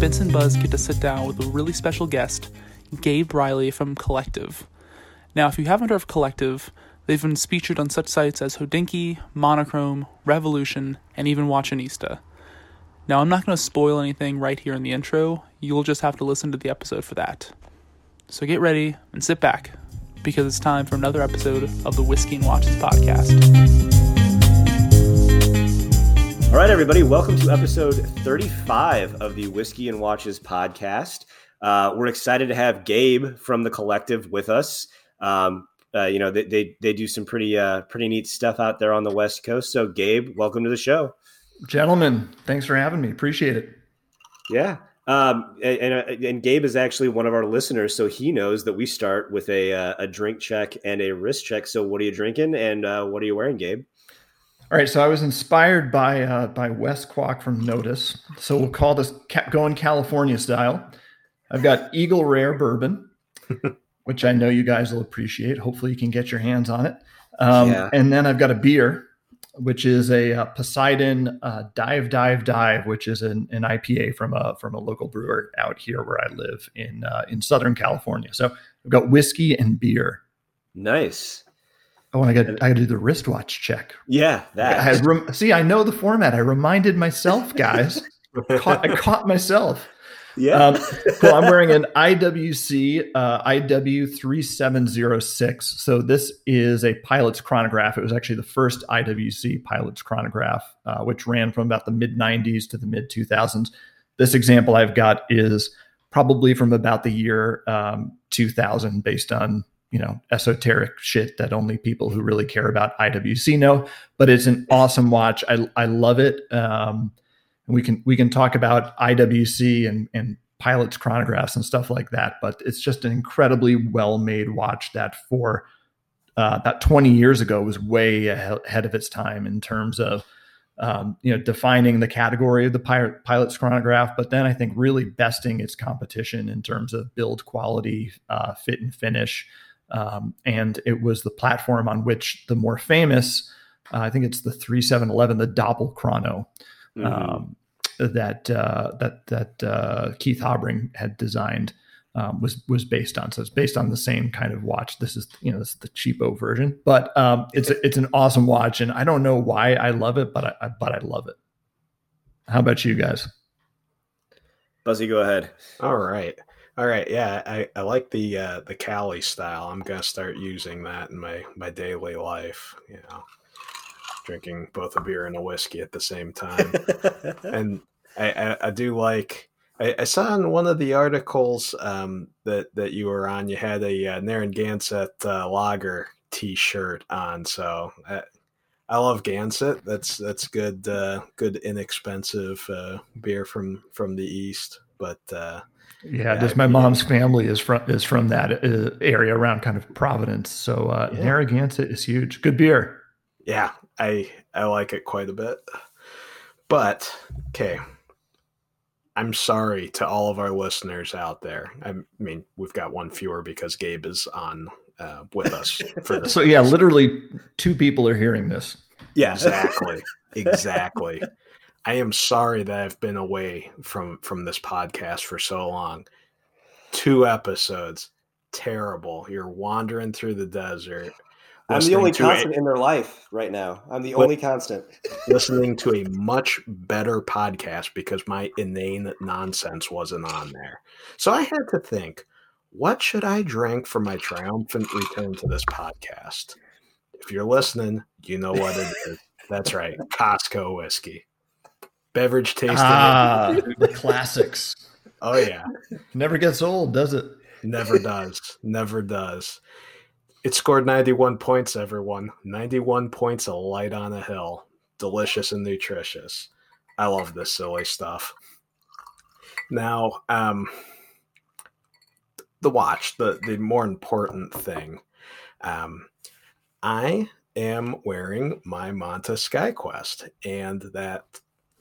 Spence and Buzz get to sit down with a really special guest, Gabe Riley from Collective. Now, if you haven't heard of Collective, they've been featured on such sites as Hodinkee, Monochrome, Revolution, and even Watchonista. Now, I'm not going to spoil anything right here in the intro, you'll just have to listen to the episode for that. So get ready and sit back, because it's time for another episode of the Whiskey and Watches podcast. All right, everybody, welcome to episode 35 of the Whiskey and Watches podcast. Uh, we're excited to have Gabe from the collective with us. Um, uh, you know, they, they, they do some pretty uh, pretty neat stuff out there on the West Coast. So, Gabe, welcome to the show, gentlemen. Thanks for having me. Appreciate it. Yeah, um, and, and, and Gabe is actually one of our listeners, so he knows that we start with a uh, a drink check and a wrist check. So, what are you drinking, and uh, what are you wearing, Gabe? All right, so I was inspired by uh, by Wes Kwok from Notice. So we'll call this going California style. I've got Eagle Rare Bourbon, which I know you guys will appreciate. Hopefully, you can get your hands on it. Um, yeah. And then I've got a beer, which is a, a uh, Poseidon uh, Dive Dive Dive, which is an, an, IPA from a from a local brewer out here where I live in uh, in Southern California. So I've got whiskey and beer. Nice. Oh, I got I got to do the wristwatch check. Yeah, that. I rem- see, I know the format. I reminded myself, guys. caught, I caught myself. Yeah. Um, well, I'm wearing an IWC uh, IW3706. So this is a pilot's chronograph. It was actually the first IWC pilot's chronograph, uh, which ran from about the mid 90s to the mid 2000s. This example I've got is probably from about the year um, 2000, based on you know esoteric shit that only people who really care about IWC know. But it's an awesome watch. I I love it. Um, we can we can talk about IWC and and pilots chronographs and stuff like that. But it's just an incredibly well made watch that for uh, about 20 years ago was way ahead of its time in terms of um, you know defining the category of the pilot, pilot's chronograph, but then I think really besting its competition in terms of build quality, uh, fit and finish. Um, and it was the platform on which the more famous, uh, I think it's the 3711, the Doppel Chrono, mm-hmm. um, that uh, that that uh, Keith Habring had designed um, was was based on. So it's based on the same kind of watch. This is you know this is the cheapo version, but um, it's a, it's an awesome watch, and I don't know why I love it, but I, I but I love it. How about you guys? Buzzy, go ahead. All right. All right, yeah, I, I like the uh, the Cali style. I'm gonna start using that in my my daily life. You know, drinking both a beer and a whiskey at the same time. and I, I, I, do like. I, I, saw in one of the articles um, that that you were on, you had a uh, Narragansett uh, Lager T-shirt on. So I, I love Gansett. That's that's good, uh, good inexpensive uh, beer from from the east. But uh, yeah, just my mom's family is from is from that uh, area around kind of Providence. So uh, yeah. Narragansett is huge. Good beer. Yeah, I I like it quite a bit. But okay, I'm sorry to all of our listeners out there. I mean, we've got one fewer because Gabe is on uh, with us for this. so yeah, literally two people are hearing this. Yeah, exactly, exactly. I am sorry that I've been away from from this podcast for so long. Two episodes, terrible. You're wandering through the desert. I'm the only constant a, in their life right now. I'm the only constant. listening to a much better podcast because my inane nonsense wasn't on there. So I had to think, what should I drink for my triumphant return to this podcast? If you're listening, you know what it is. That's right, Costco whiskey beverage tasting. Ah, the classics. Oh yeah, never gets old, does it? Never does. Never does. It scored 91 points, everyone. 91 points a light on a hill. Delicious and nutritious. I love this silly stuff. Now, um, the watch, the, the more important thing. Um, I am wearing my Monta SkyQuest, and that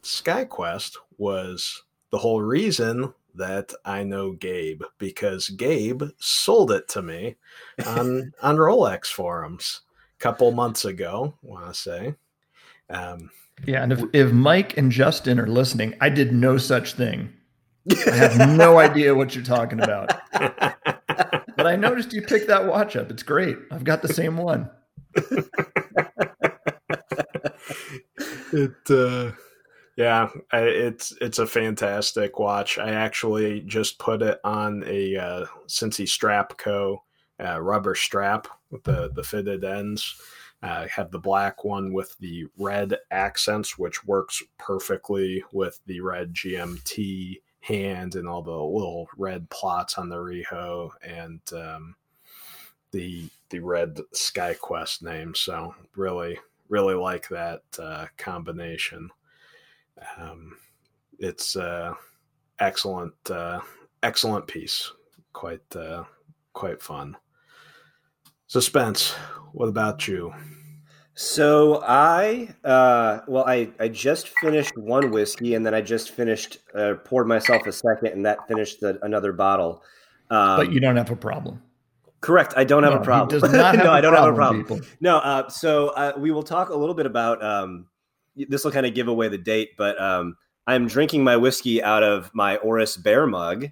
SkyQuest was the whole reason that I know Gabe because Gabe sold it to me on on Rolex forums. A couple months ago. Want to say, um, yeah. And if if Mike and Justin are listening, I did no such thing. I have no idea what you're talking about. But I noticed you picked that watch up. It's great. I've got the same one. it uh yeah it's it's a fantastic watch. I actually just put it on a uh cincy strap co uh, rubber strap with the the fitted ends. Uh, have the black one with the red accents which works perfectly with the red gmt hand and all the little red plots on the rehaut and um the the red skyquest name. So really really like that uh, combination. Um, it's uh, excellent, uh, excellent piece. Quite, uh, quite fun. Suspense. What about you? So I, uh, well, I I just finished one whiskey, and then I just finished uh, poured myself a second, and that finished the, another bottle. Um, but you don't have a problem. Correct. I don't no, have a problem. no, I don't problem, have a problem. People. No. Uh, so uh, we will talk a little bit about. Um, this will kind of give away the date, but um, I'm drinking my whiskey out of my Oris Bear mug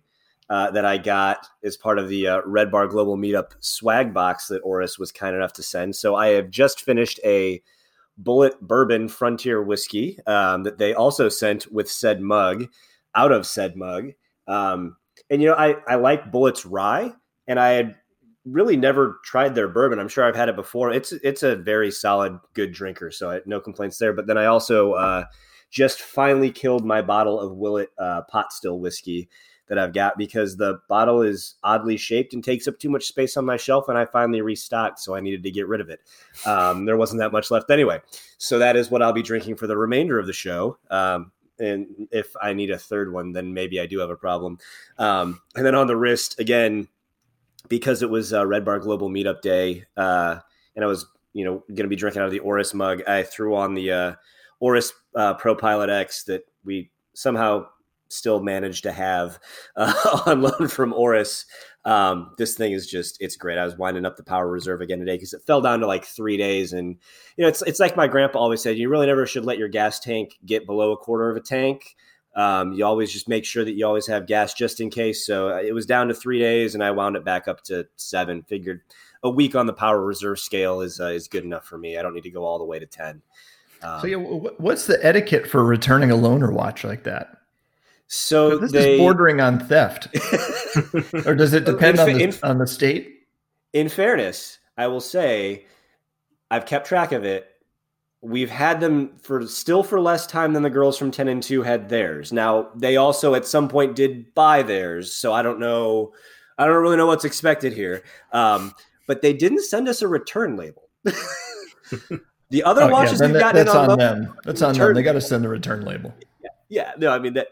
uh, that I got as part of the uh, Red Bar Global Meetup swag box that Oris was kind enough to send. So I have just finished a Bulleit Bourbon Frontier whiskey um, that they also sent with said mug out of said mug. Um, and you know, I I like Bulleit's rye, and I had really never tried their bourbon. I'm sure I've had it before. It's it's a very solid, good drinker, so I, no complaints there. But then I also uh, just finally killed my bottle of Willett uh, pot still whiskey that I've got because the bottle is oddly shaped and takes up too much space on my shelf. And I finally restocked, so I needed to get rid of it. Um, there wasn't that much left anyway. So that is what I'll be drinking for the remainder of the show. Um, and if I need a third one, then maybe I do have a problem. Um, and then on the wrist, again, because it was Red Bar Global Meetup Day, uh, and I was you know going to be drinking out of the Oris mug. I threw on the uh, Oris uh, Pro Pilot X that we somehow still managed to have uh, on loan from Oris. Um, this thing is just it's great. I was winding up the power reserve again today because it fell down to like three days, and you know it's it's like my grandpa always said, you really never should let your gas tank get below a quarter of a tank. Um, you always just make sure that you always have gas just in case. So uh, it was down to three days, and I wound it back up to seven. Figured a week on the power reserve scale is uh, is good enough for me. I don't need to go all the way to ten. Um, so yeah, what's the etiquette for returning a loaner watch like that? So this they, is bordering on theft, or does it depend on the, in, on the state? In fairness, I will say I've kept track of it we've had them for still for less time than the girls from 10 and 2 had theirs. Now, they also at some point did buy theirs, so I don't know I don't really know what's expected here. Um, but they didn't send us a return label. the other oh, watches yeah, we've gotten that's on, on them. That's on them. They got to send the return label. Yeah, yeah, no, I mean that.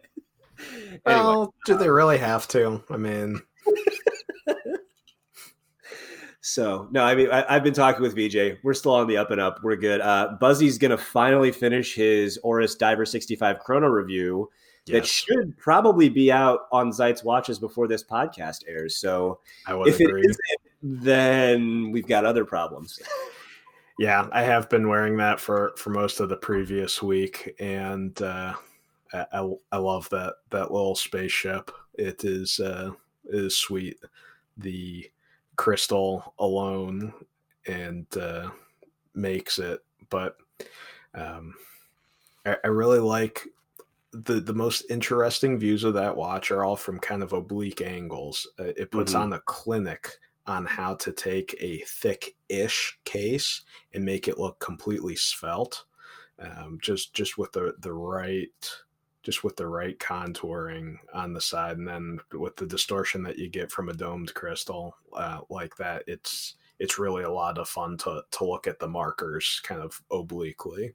Well, anyway. do they really have to? I mean, so no, I mean I, have been talking with VJ. We're still on the up and up. We're good. Uh, Buzzy's gonna finally finish his Oris Diver 65 Chrono review. Yes. That should probably be out on Zeitz watches before this podcast airs. So if agree. it isn't, then we've got other problems. yeah, I have been wearing that for for most of the previous week, and uh, I, I love that that little spaceship. It is uh, it is sweet. The crystal alone and uh, makes it. But um, I, I really like the the most interesting views of that watch are all from kind of oblique angles. Uh, it puts mm-hmm. on a clinic on how to take a thick-ish case and make it look completely svelte, um, just just with the the right just with the right contouring on the side and then with the distortion that you get from a domed crystal uh, like that it's it's really a lot of fun to to look at the markers kind of obliquely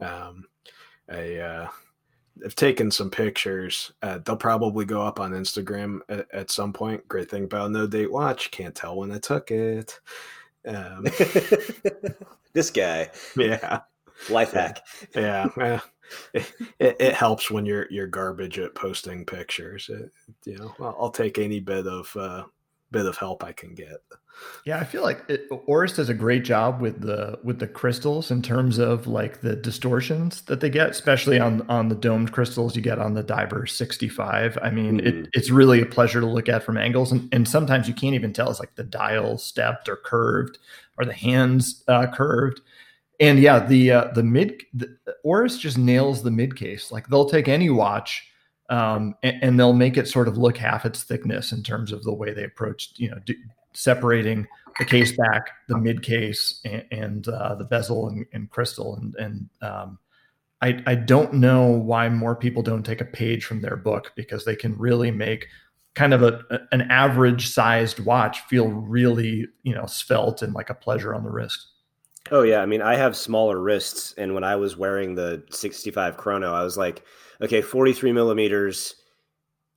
um, I, uh, I've taken some pictures. Uh, they'll probably go up on Instagram at, at, some point. Great thing about no date watch, can't tell when I took it. Um, this guy, yeah, life hack. Yeah, it, it, helps when you're you're garbage at posting pictures. It, you know, I'll, I'll, take any bit of uh, bit of help I can get. Yeah, I feel like it, Oris does a great job with the with the crystals in terms of like the distortions that they get, especially on on the domed crystals you get on the Diver 65. I mean, mm-hmm. it, it's really a pleasure to look at from angles, and, and sometimes you can't even tell it's like the dial stepped or curved, or the hands uh, curved. And yeah, the uh, the mid the, Oris just nails the mid case. Like they'll take any watch. Um, and, and, they'll make it sort of look half its thickness in terms of the way they approach, you know, do, separating the case back, the mid case, and, and uh, the bezel and, and, crystal. And, and um, I, I don't know why more people don't take a page from their book because they can really make kind of a, an average sized watch feel really you know svelte and like a pleasure on the wrist. Oh yeah, I mean I have smaller wrists, and when I was wearing the 65 chrono, I was like, okay, 43 millimeters,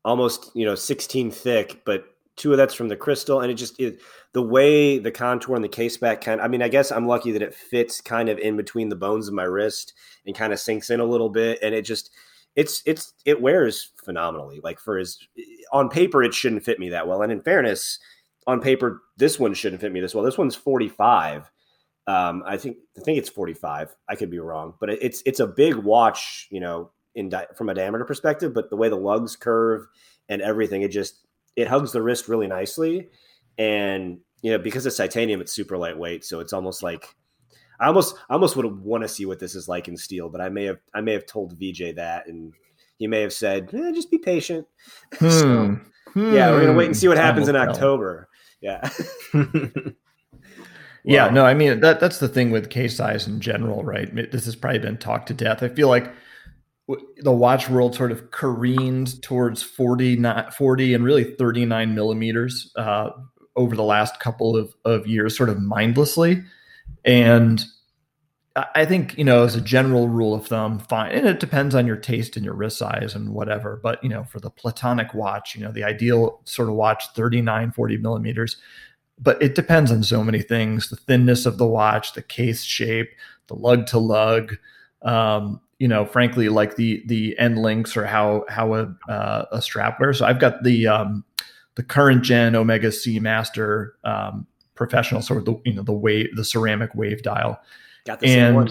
almost you know 16 thick, but two of that's from the crystal, and it just it, the way the contour and the case back kind. Of, I mean, I guess I'm lucky that it fits kind of in between the bones of my wrist and kind of sinks in a little bit, and it just it's it's it wears phenomenally. Like for his on paper, it shouldn't fit me that well, and in fairness, on paper, this one shouldn't fit me this well. This one's 45. Um, I think I think it's 45. I could be wrong, but it's it's a big watch, you know, in di- from a diameter perspective. But the way the lugs curve and everything, it just it hugs the wrist really nicely, and you know because it's titanium, it's super lightweight, so it's almost like I almost I almost would want to see what this is like in steel, but I may have I may have told VJ that, and he may have said, eh, "Just be patient." Hmm. so, hmm. Yeah, we're gonna wait and see what happens in October. Yeah. Yeah, no, I mean that that's the thing with case size in general, right? This has probably been talked to death. I feel like the watch world sort of careened towards 40, 40 and really 39 millimeters uh, over the last couple of, of years, sort of mindlessly. And I think, you know, as a general rule of thumb, fine. And it depends on your taste and your wrist size and whatever. But, you know, for the platonic watch, you know, the ideal sort of watch, 39, 40 millimeters. But it depends on so many things the thinness of the watch, the case shape, the lug to lug, um, you know, frankly, like the the end links or how how a uh, a strap wears. So I've got the um, the current gen Omega Seamaster um, professional, sort of the you know the wave the ceramic wave dial. Got the and one.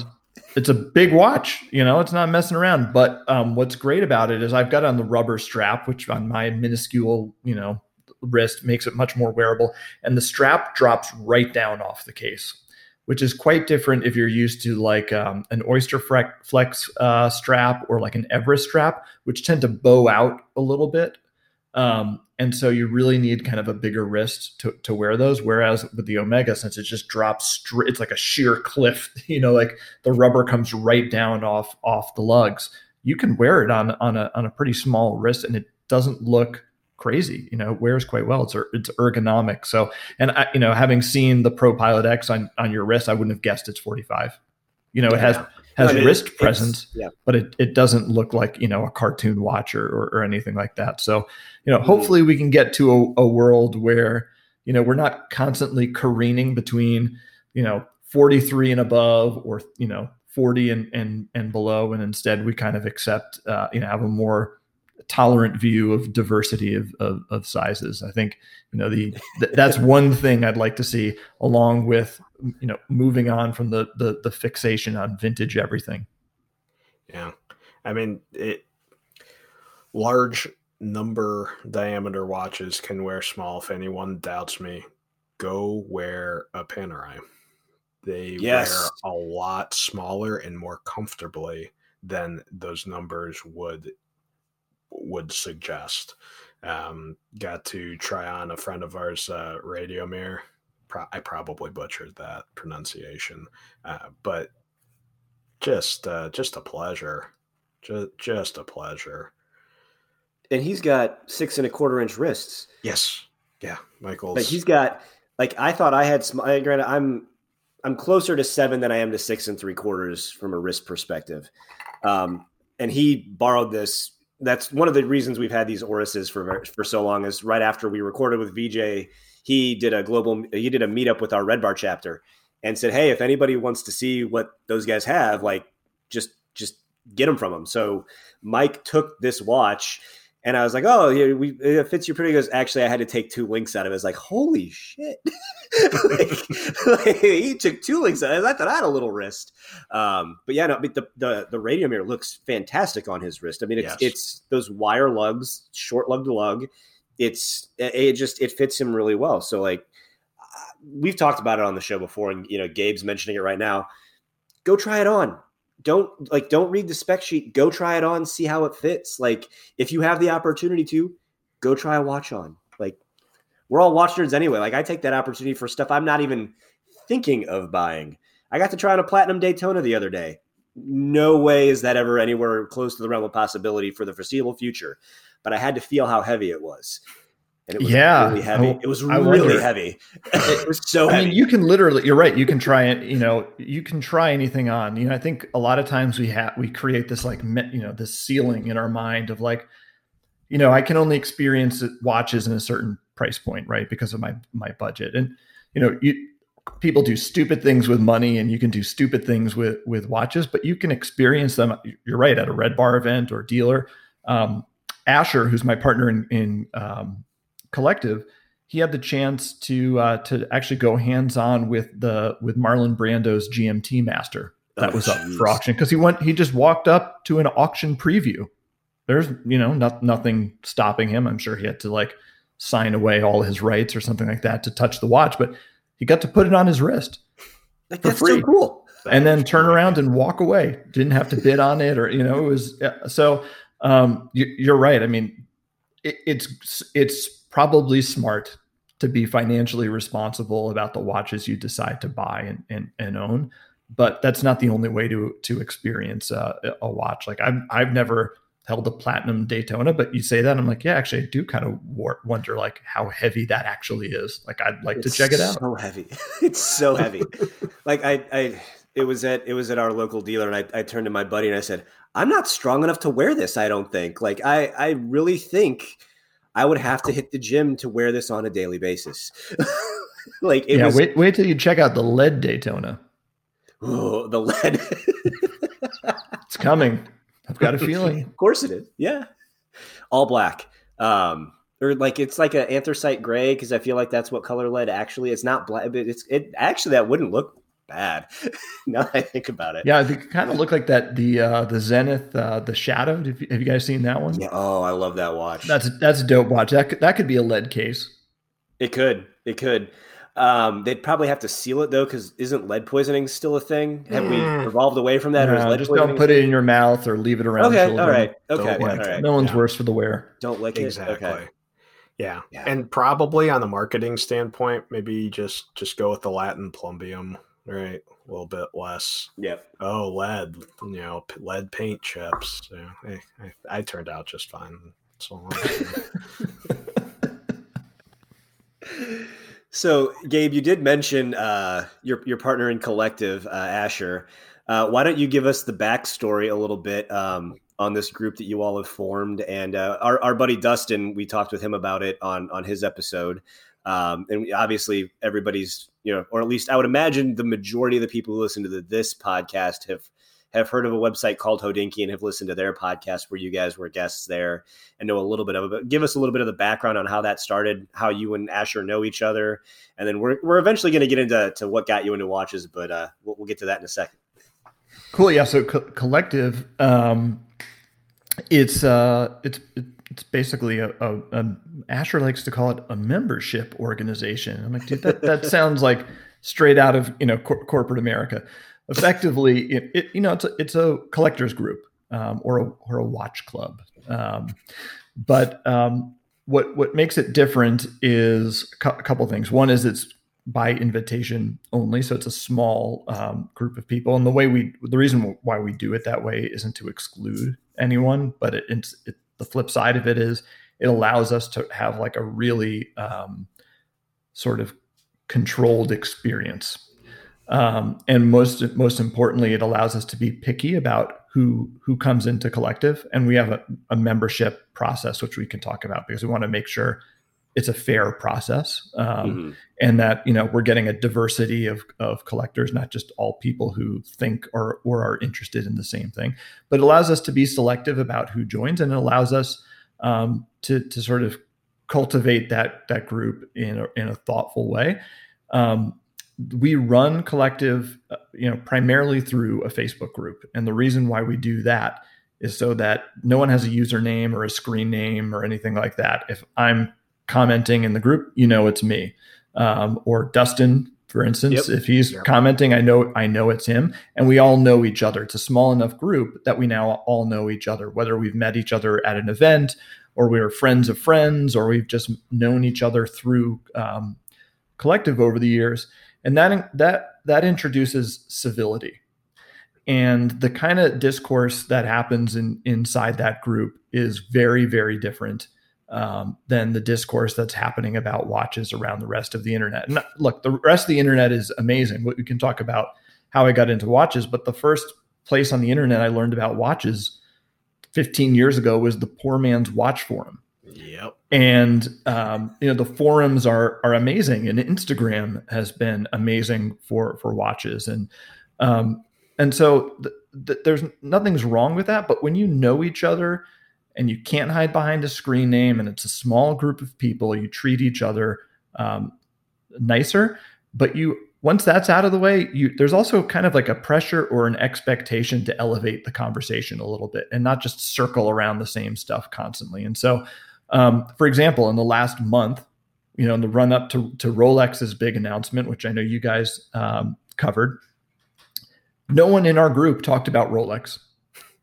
it's a big watch. You know, it's not messing around. But um, what's great about it is I've got on the rubber strap, which on my minuscule you know wrist makes it much more wearable, and the strap drops right down off the case which is quite different if you're used to like um, an Oyster Flex uh, strap or like an Everest strap, which tend to bow out a little bit. Um, and so you really need kind of a bigger wrist to, to wear those. Whereas with the Omega, since it just drops straight, it's like a sheer cliff, you know, like the rubber comes right down off off the lugs. You can wear it on on a on a pretty small wrist and it doesn't look crazy. You know, wears quite well. It's it's ergonomic. So, and I, you know, having seen the Pro Pilot X on on your wrist, I wouldn't have guessed it's 45. You know, it has has I mean, wrist presence, yeah. but it, it doesn't look like you know a cartoon watch or, or, or anything like that. So, you know, mm-hmm. hopefully we can get to a, a world where you know we're not constantly careening between you know 43 and above or you know 40 and and and below and instead we kind of accept uh, you know have a more tolerant view of diversity of, of, of sizes. I think you know the th- that's one thing I'd like to see, along with you know moving on from the the, the fixation on vintage everything. Yeah, I mean it. Large number diameter watches can wear small. If anyone doubts me, go wear a Panerai. They yes. wear a lot smaller and more comfortably than those numbers would would suggest. Um, got to try on a friend of ours, uh, Radiomir. Pro- I probably butchered that pronunciation, uh, but just uh, just a pleasure, just just a pleasure. And he's got six and a quarter inch wrists. Yes, yeah, Michael's. Like he's got like I thought I had. Sm- granted, I'm I'm closer to seven than I am to six and three quarters from a wrist perspective. Um, and he borrowed this that's one of the reasons we've had these Orises for for so long. Is right after we recorded with VJ, he did a global he did a meetup with our Red Bar chapter and said, "Hey, if anybody wants to see what those guys have, like just just get them from them." So Mike took this watch And I was like, "Oh, yeah, we, it fits you pretty." He goes, "Actually, I had to take two links out of it." I was like, "Holy shit!" like, like, he took two links out. Of it. I thought I had a little wrist, um, but yeah, no. But the, the the Radiomir looks fantastic on his wrist. I mean, it's Yes. it's those wire lugs, short lug to lug. It's it just it fits him really well. So like, uh, we've talked about it on the show before, and you know, Gabe's mentioning it right now. Go try it on don't like don't read the spec sheet. Go try it on see how it fits. Like if you have the opportunity to go try a watch on. Like we're all watch nerds anyway. Like i take that opportunity for stuff i'm not even thinking of buying. I got to try on a platinum daytona the other day. No way is that ever anywhere close to the realm of possibility for the foreseeable future but i had to feel how heavy it was and it was Yeah. really heavy I- it was I really wonder. heavy it was so I heavy mean, you can literally. You're right. You can try it. You know, you can try anything on. You know, I think a lot of times we have we create this like you know this ceiling in our mind of like, you know, I can only experience watches in a certain price point, right? Because of my my budget, and you know, you people do stupid things with money, and you can do stupid things with with watches, but you can experience them. You're right at a red bar event or dealer. Um, Asher, who's my partner in in um, collective he had the chance to uh, to actually go hands on with the with Marlon Brando's GMT Master that Oh, was up for auction because he went he just walked up to an auction preview. There's you know not, nothing stopping him. I'm sure he had to like sign away all his rights or something like that to touch the watch, but he got to put it on his wrist like for that's free. so cool and then turn around and walk away. Didn't have to bid on it, or you know, it was yeah. so. Um, you, you're right. I mean, it, it's it's probably smart to be financially responsible about the watches you decide to buy and and, and own, but that's not the only way to to experience uh, a watch. Like I've I've never held a platinum Daytona, but you say that I'm like, yeah, actually, I do kind of war- wonder like how heavy that actually is. Like I'd like to check it out. So heavy. It's so heavy. like I, I, it was at it was at our local dealer, and I, I turned to my buddy and I said, "I'm not strong enough to wear this. I don't think. Like I, I really think I would have to hit the gym to wear this on a daily basis. like it yeah, was wait wait till you check out the lead Daytona. oh, the lead. It's coming. I've got a feeling. of course it is. Yeah, all black. Um, or like it's like an anthracite gray because I feel like that's what color lead actually. It's not black, but it's it actually that wouldn't look bad. now that I think about it. Yeah, they kind of look like that. The uh, the Zenith, uh, the Shadow. Have you, have you guys seen that one? Yeah. Oh, I love that watch. That's that's a dope watch. That could, that could be a lead case. it could. It could. Um, they'd probably have to seal it though, because isn't lead poisoning still a thing? Have we Mm. evolved away from that, or is No, lead just don't put it in your mouth or leave it around. Okay. children. All right. Okay. lick All it. right. No one's Yeah. worse for the wear. Don't lick it. Exactly. Okay. Yeah. Yeah. And probably on the marketing standpoint, maybe just just go with the Latin plumbium, right? A little bit less. Yep. Oh, lead, you know, lead paint chips. So, hey, I, I turned out just fine. So So, Gabe, you did mention uh, your your partner in collective, uh, Asher. Uh, why don't you give us the backstory a little bit um, on this group that you all have formed? And uh, our our buddy Dustin, we talked with him about it on on his episode. Um, and we, obviously, everybody's you know, or at least I would imagine the majority of the people who listen to the, this podcast have have heard of a website called Hodinkee and have listened to their podcast where you guys were guests there and know a little bit of it. But give us a little bit of the background on how that started, how you and Asher know each other, and then we're we're eventually going to get into to what got you into watches, but uh, we'll, we'll get to that in a second. Cool. Yeah. So co- collective, um, it's uh, it's it's basically a, a, a Asher likes to call it a membership organization. I'm like, dude, that that sounds like straight out of you know cor- corporate America. Effectively, it, it you know it's a, it's a collectors group um, or a or a watch club. Um, but um, what what makes it different is a cou- a couple things. One is it's by invitation only, so it's a small um, group of people. And the way we, the reason why we do it that way isn't to exclude anyone, but it, it's it, the flip side of it is it allows us to have like a really um, sort of controlled experience. Um, and most most importantly, it allows us to be picky about who who comes into collective, and we have a, a membership process which we can talk about because we want to make sure it's a fair process um, Mhm. and that you know we're getting a diversity of, of collectors not just all people who think or, or are interested in the same thing but it allows us to be selective about who joins and it allows us um, to to sort of cultivate that that group in a, in a thoughtful way. Um, we run collective, uh, you know, primarily through a Facebook group, and the reason why we do that is so that no one has a username or a screen name or anything like that. If I'm commenting in the group, you know it's me. Um, or Dustin, for instance, yep. if he's yep. commenting, I know I know it's him, and we all know each other. It's a small enough group that we now all know each other, whether we've met each other at an event or we are friends of friends, or we've just known each other through um, collective over the years, and that that that introduces civility, and the kind of discourse that happens in inside that group is very very different um, than the discourse that's happening about watches around the rest of the internet. And look, the rest of the internet is amazing. We can talk about how I got into watches, but the first place on the internet I learned about watches 15 years ago was the Poor Man's Watch Forum. Yep. And um, you know the forums are are amazing, and Instagram has been amazing for for watches, and um, and so th- th- there's nothing's wrong with that. But when you know each other and you can't hide behind a screen name, and it's a small group of people, you treat each other um, nicer. But you once that's out of the way, you there's also kind of like a pressure or an expectation to elevate the conversation a little bit and not just circle around the same stuff constantly. And so, um, for example, in the last month, you know, in the run up to, to Rolex's big announcement, which I know you guys um, covered, no one in our group talked about Rolex.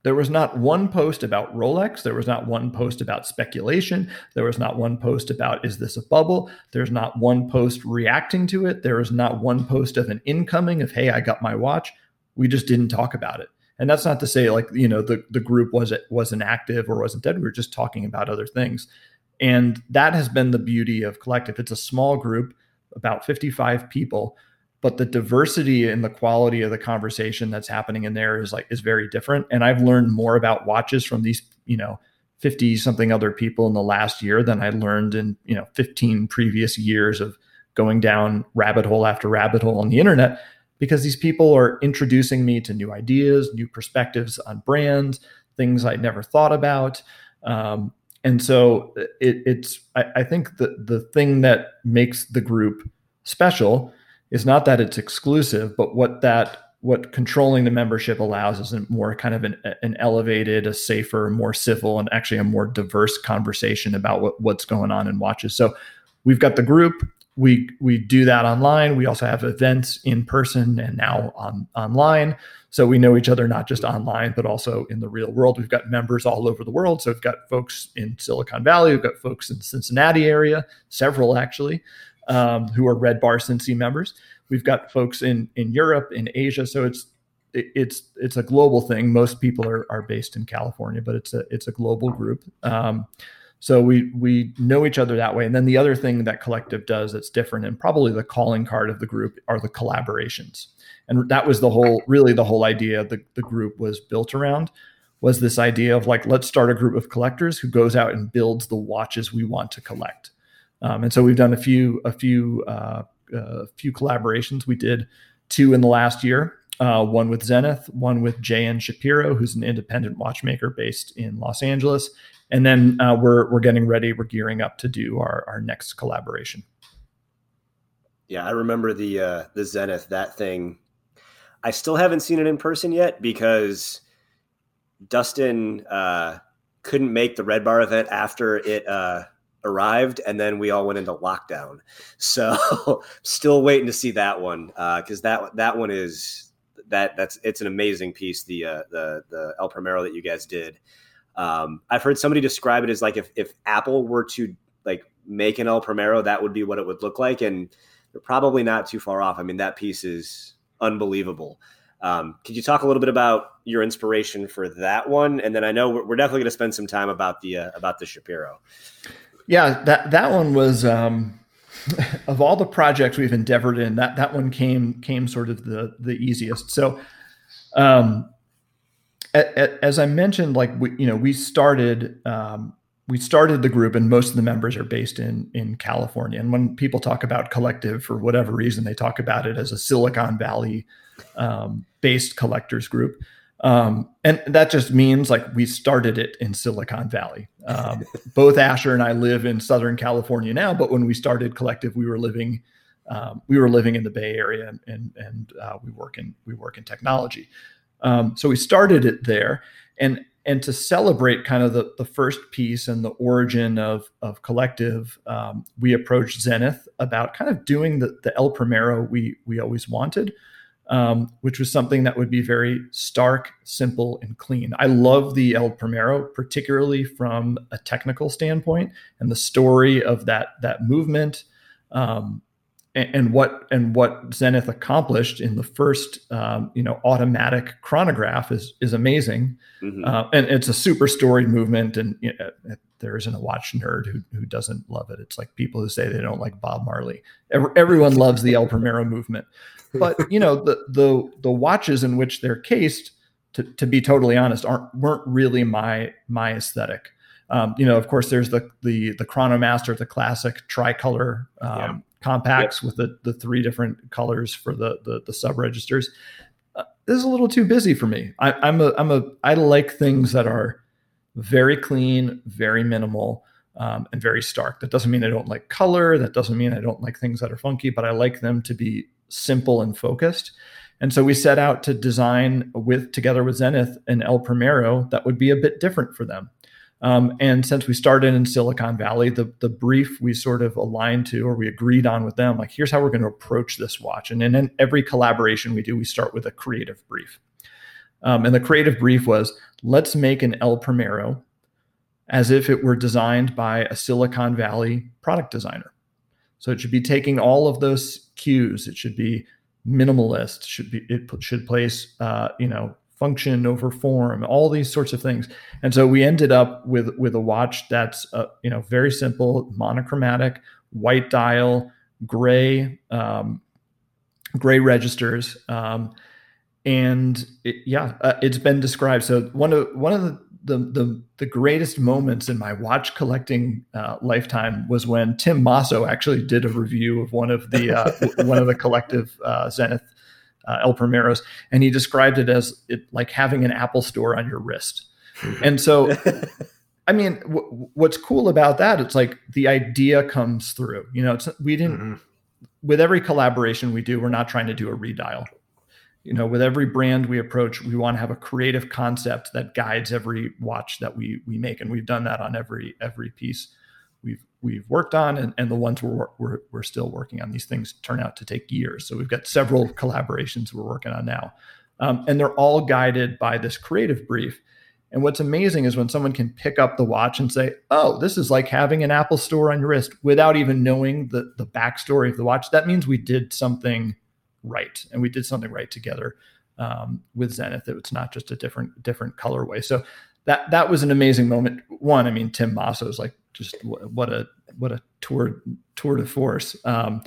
There was not one post about Rolex. There was not one post about speculation. There was not one post about, is this a bubble? There's not one post reacting to it. There was not one post of an incoming of, hey, I got my watch. We just didn't talk about it. And that's not to say like, you know, the, the group wasn't wasn't active or wasn't dead. We were just talking about other things. And that has been the beauty of collective. It's a small group, about 55 people but the diversity and the quality of the conversation that's happening in there is like is very different. And i've learned more about watches from these you know 50 something other people in the last year than i learned in you know 15 previous years of going down rabbit hole after rabbit hole on the internet because these people are introducing me to new ideas new perspectives on brands things i never thought about. Um, and so it, it's I, I think the the thing that makes the group special is not that it's exclusive, but what that what controlling the membership allows is a more kind of an, an elevated, a safer, more civil, and actually a more diverse conversation about what, what's going on in watches. So we've got the group. We we do that online. We also have events in person and now on online. So we know each other not just online, but also in the real world. We've got members all over the world. So we've got folks in Silicon Valley, we've got folks in the Cincinnati area, several actually um, who are Red Bar Cincy members. We've got folks in in Europe, in Asia. So it's it's it's a global thing. Most people are, are based in California, but it's a it's a global group. Um, so we we know each other that way. And then the other thing that collective does that's different, and probably the calling card of the group, are the collaborations. And that was the whole really the whole idea the, the group was built around was this idea of like let's start a group of collectors who goes out and builds the watches we want to collect. Um, and so we've done a few a few uh, uh, few collaborations. We did two in the last year. Uh, one with Zenith, one with J.N. Shapiro, who's an independent watchmaker based in Los Angeles, and then uh, we're we're getting ready. We're gearing up to do our our next collaboration. Yeah, I remember the uh, the Zenith that thing. I still haven't seen it in person yet because Dustin uh, couldn't make the Red Bar event after it uh, arrived and then we all went into lockdown so still waiting to see that one because uh, that that one is that that's it's an amazing piece the uh, the the el primero that you guys did um, i've heard somebody describe it as like if, if apple were to like make an el primero that would be what it would look like and they're probably not too far off i mean that piece is unbelievable um, could you talk a little bit about your inspiration for that one? And then I know we're, we're definitely going to spend some time about the uh, about the Shapiro. Yeah, that that one was um, of all the projects we've endeavored in, that that one came came sort of the the easiest. So, um, as I mentioned, like we, you know, we started um, we started the group, and most of the members are based in in California. And when people talk about collective, for whatever reason, they talk about it as a Silicon Valley um, based collectors group. Um, and that just means like we started it in Silicon Valley. Um, both Asher and I live in Southern California now, but when we started Collective, we were living um, we were living in the Bay Area and and, and uh, we work in we work in technology. Um, so we started it there, and and to celebrate kind of the, the first piece and the origin of, of collective um, we approached zenith about kind of doing the, the el primero we, we always wanted um, which was something that would be very stark simple and clean i love the el primero particularly from a technical standpoint and the story of that that movement um, and, what and what Zenith accomplished in the first um, you know automatic chronograph is is amazing, mm-hmm. uh, and it's a super storied movement. And you know, there isn't a watch nerd who who doesn't love it. It's like people who say they don't like Bob Marley. Every, everyone loves the El Primero movement, but you know the the the watches in which they're cased, to, to be totally honest, aren't weren't really my my aesthetic. Um, you know, of course, there's the the the Chronomaster, the classic tricolor um, yeah compacts yep. with the, the three different colors for the the, the sub registers. Uh, this is a little too busy for me. I, I'm a I'm a I like things that are very clean, very minimal, um, and very stark. That doesn't mean I don't like color. That doesn't mean I don't like things that are funky, but I like them to be simple and focused. And so we set out to design with together with Zenith and El Primero that would be a bit different for them. Um, and since we started in Silicon Valley, the, the brief we sort of aligned to or we agreed on with them, like, here's how we're going to approach this watch. And in every collaboration we do, we start with a creative brief. Um, and the creative brief was let's make an El Primero as if it were designed by a Silicon Valley product designer. So it should be taking all of those cues. It should be minimalist. Should be it should place uh, you know function over form, all these sorts of things. And so we ended up with with a watch that's uh, you know very simple, monochromatic, white dial, gray um, gray registers, um, and it, yeah, uh, it's been described. So one of one of the the, the, the greatest moments in my watch collecting uh, lifetime was when Tim Mosso actually did a review of one of the uh, one of the collective uh, Zenith uh, El Primeros, and he described it as it like having an Apple store on your wrist. and so, I mean, w- what's cool about that? It's like the idea comes through. You know, it's we didn't mm-hmm. with every collaboration we do, we're not trying to do a redial. You know, with every brand we approach, we want to have a creative concept that guides every watch that we we make, and we've done that on every every piece we've we've worked on and, and the ones we're, we're, we're still working on. These things turn out to take years so we've got several collaborations we're working on now. Um, and they're all guided by this creative brief. And what's amazing is when someone can pick up the watch and say oh this is like having an apple store on your wrist without even knowing the, the backstory of the watch that means we did something right and we did something right together um, with zenith that it's not just a different different colorway so that that was an amazing moment one i mean tim mosso is like just what a what a tour tour de force. Um,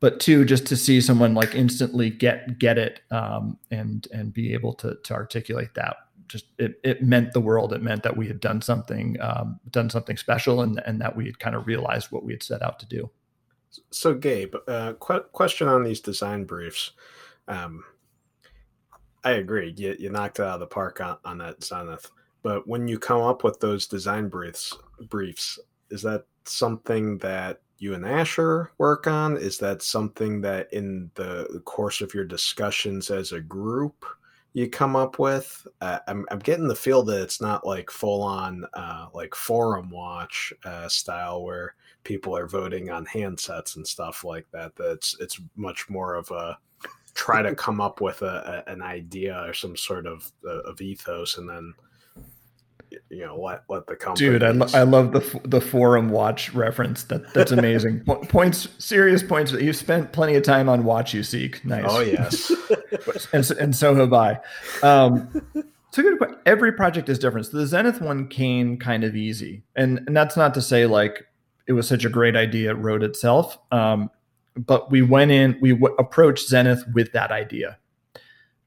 but two, just to see someone like instantly get get it um, and and be able to to articulate that, just it it meant the world. It meant that we had done something um, done something special, and and that we had kind of realized what we had set out to do. So, Gabe, uh, qu- question on these design briefs. Um, I agree. You, you knocked it out of the park on, on that Zenith. But when you come up with those design briefs, briefs, is that something that you and Asher work on? Is that something that in the course of your discussions as a group you come up with? Uh, I'm, I'm getting the feel that it's not like full on uh, like forum watch uh, style where people are voting on handsets and stuff like that. That's it's much more of a try to come up with a, a an idea or some sort of uh, of ethos and then you know let let the company. Dude, I, lo- I love the the forum watch reference. That that's amazing. points, serious points. That you've spent plenty of time on WatchUSeek. Nice. Oh yes, and so, and so have I. Um, so good. Every project is different. So the Zenith one came kind of easy, and and that's not to say like it was such a great idea it wrote itself. Um, but we went in, we w- approached Zenith with that idea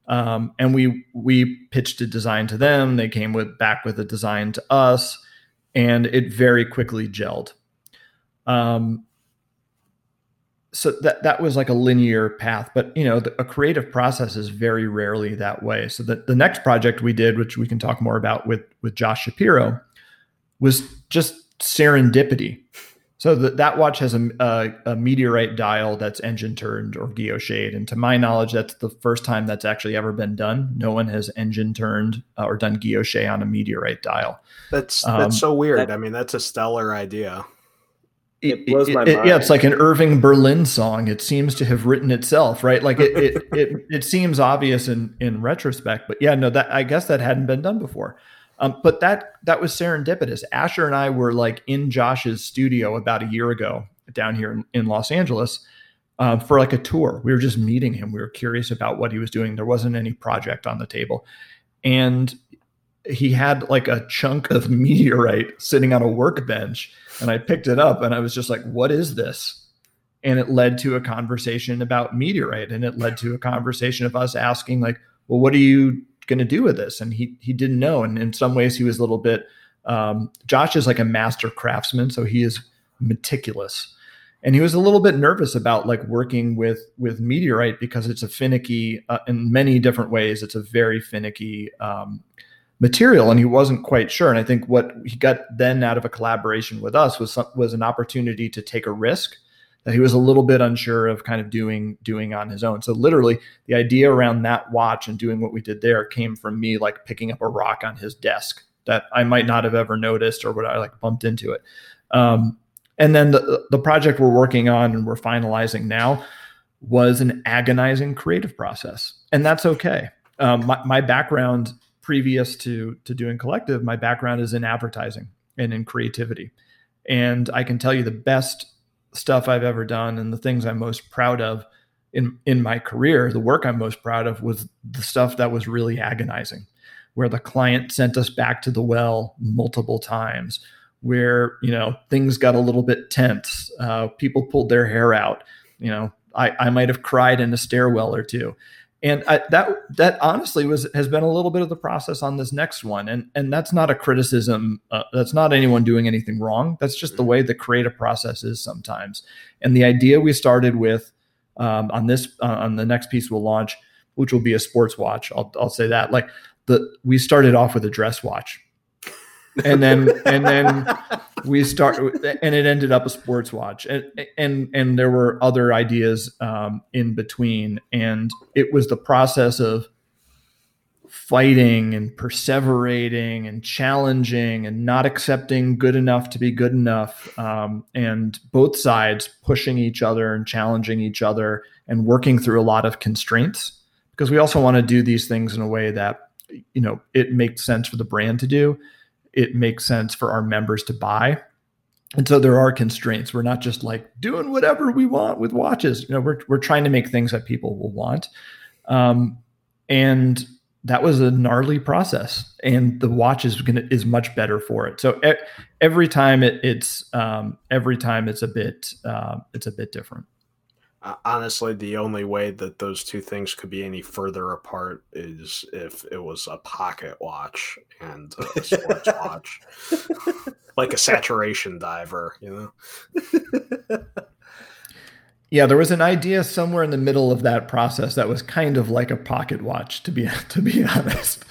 um, and we we pitched a design to them. They came with back with a design to us, and it very quickly gelled. Um, so that that was like a linear path but you know the, a creative process is very rarely that way so that the next project we did which we can talk more about with with josh shapiro was just serendipity so the, that watch has a, a, a, meteorite dial that's engine turned or guilloche and to my knowledge that's the first time that's actually ever been done no one has engine turned uh, or done guilloche on a meteorite dial that's that's um, so weird that, i mean that's a stellar idea it blows my it, mind. yeah, it's like an Irving Berlin song. It seems to have written itself, right? Like it, it, it, it, seems obvious in in retrospect, but yeah, no, that I guess that hadn't been done before. Um, but that that was serendipitous. Asher and I were like in Josh's studio about a year ago down here in, in Los Angeles um, for like a tour. We were just meeting him. We were curious about what he was doing. There wasn't any project on the table, and he had like a chunk of meteorite sitting on a workbench and I picked it up and I was just like, what is this? And it led to a conversation about meteorite and it led to a conversation of us asking like, well, what are you going to do with this? And he, he didn't know. And in some ways he was a little bit, um, Josh is like a master craftsman. So he is meticulous and he was a little bit nervous about like working with with meteorite because it's a finicky uh, in many different ways it's a very finicky um, material and he wasn't quite sure and i think what he got then out of a collaboration with us was was an opportunity to take a risk that he was a little bit unsure of kind of doing doing on his own. So literally the idea around that watch and doing what we did there came from me like picking up a rock on his desk that i might not have ever noticed or what i like bumped into it. Um, and then the, the project we're working on and we're finalizing now was an agonizing creative process and that's okay. Um, my, my background previous to to doing collective my background is in advertising and in creativity. And i can tell you the best stuff i've ever done and the things i'm most proud of in in my career the work i'm most proud of was the stuff that was really agonizing where the client sent us back to the well multiple times where you know things got a little bit tense uh, people pulled their hair out you know I, I might have cried in a stairwell or two and I, that that honestly was has been a little bit of the process on this next one. And and that's not a criticism uh, that's not anyone doing anything wrong. That's just the way the creative process is sometimes. And the idea we started with um, on this uh, on the next piece we'll launch which will be a sports watch i'll, I'll say that like the we started off with a dress watch and then and then we start and it ended up a sports watch. And and and there were other ideas um, in between. And it was the process of fighting and perseverating and challenging and not accepting good enough to be good enough um, and both sides pushing each other and challenging each other and working through a lot of constraints. Because we also want to do these things in a way that you know it makes sense for the brand to do it makes sense for our members to buy. And so there are constraints. We're not just like doing whatever we want with watches. You know, we're we're trying to make things that people will want. Um, and that was a gnarly process and the watch is gonna is much better for it so every time it, it's um, every time it's a bit uh, it's a bit different Uh, honestly, the only way that those two things could be any further apart is if it was a pocket watch and a sports watch, like a saturation diver, you know. Yeah, there was an idea somewhere in the middle of that process that was kind of like a pocket watch, to be to be honest.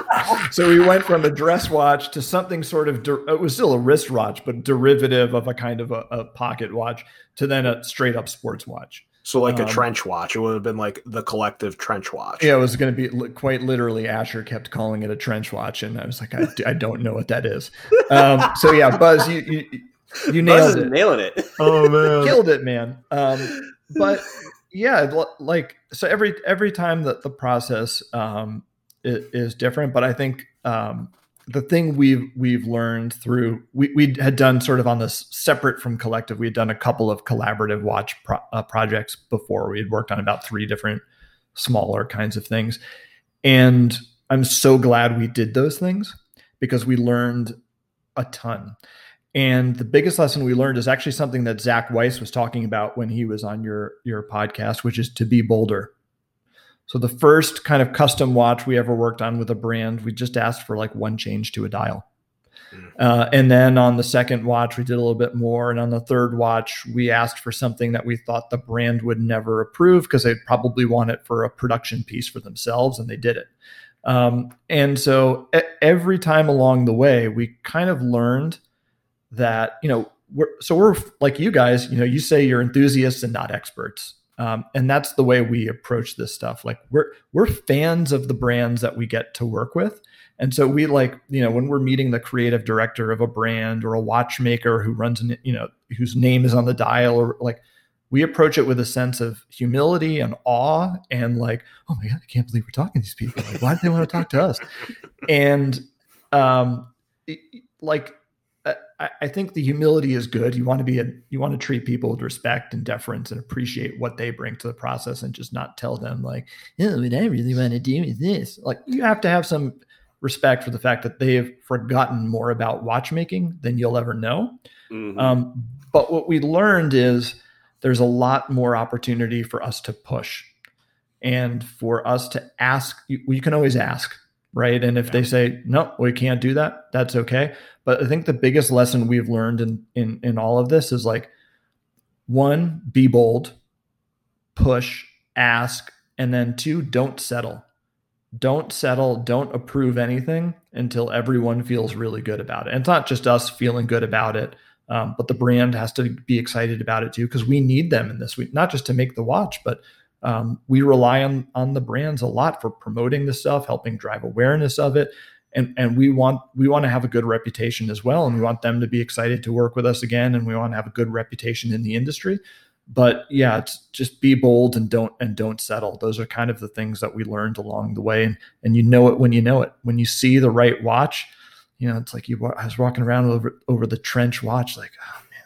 so we went from a dress watch to something sort of it was still a wrist watch but derivative of a kind of a, a pocket watch to then a straight up sports watch. So like a um, trench watch. It would have been like the collective trench watch. Yeah it was going to be quite literally asher kept calling it a trench watch and i was like i, I don't know what that is. Um, so yeah buzz you you, you nailed it. nailing it. Oh man. Killed it man. Um, but yeah like so every every time that the process um, is different. But I think um, the thing we've we've learned through we we had done sort of on this separate from collective. We had done a couple of collaborative watch pro, uh, projects before. We had worked on about three different smaller kinds of things, and I'm so glad we did those things because we learned a ton. And the biggest lesson we learned is actually something that Zach Weiss was talking about when he was on your your podcast, which is to be bolder. So the first kind of custom watch we ever worked on with a brand, we just asked for like one change to a dial. Mm. Uh, and then on the second watch, we did a little bit more. And on the third watch, we asked for something that we thought the brand would never approve because they'd probably want it for a production piece for themselves, and they did it. Um, and so every time along the way, we kind of learned that, you know, we're, so we're like you guys, you know, you say you're enthusiasts and not experts. Um, and that's the way we approach this stuff. Like we're we're fans of the brands that we get to work with, and so we like you know when we're meeting the creative director of a brand or a watchmaker who runs an you know whose name is on the dial or like we approach it with a sense of humility and awe and like oh my god I can't believe we're talking to these people. Like why do they want to talk to us? And um like I, I think the humility is good. You want to be a, you want to treat people with respect and deference and appreciate what they bring to the process and just not tell them like, oh, what I really want to do is this. Like you have to have some respect for the fact that they've forgotten more about watchmaking than you'll ever know. Mm-hmm. Um, but what we learned is there's a lot more opportunity for us to push and for us to ask. You, you can always ask, right? And if yeah. they say no, we can't do that, that's okay. But I think the biggest lesson we've learned in in in all of this is like one, be bold, push, ask, and then two, don't settle. Don't settle, don't approve anything until everyone feels really good about it. And it's not just us feeling good about it, um, but the brand has to be excited about it too, because we need them in this week, not just to make the watch, but um, we rely on on the brands a lot for promoting the stuff, helping drive awareness of it, and and we want we want to have a good reputation as well and we want them to be excited to work with us again and we want to have a good reputation in the industry. But yeah just be bold and don't and don't settle. Those are kind of the things that we learned along the way and and you know it when you know it. When you see the right watch you know it's like you I was walking around over over the trench watch like oh man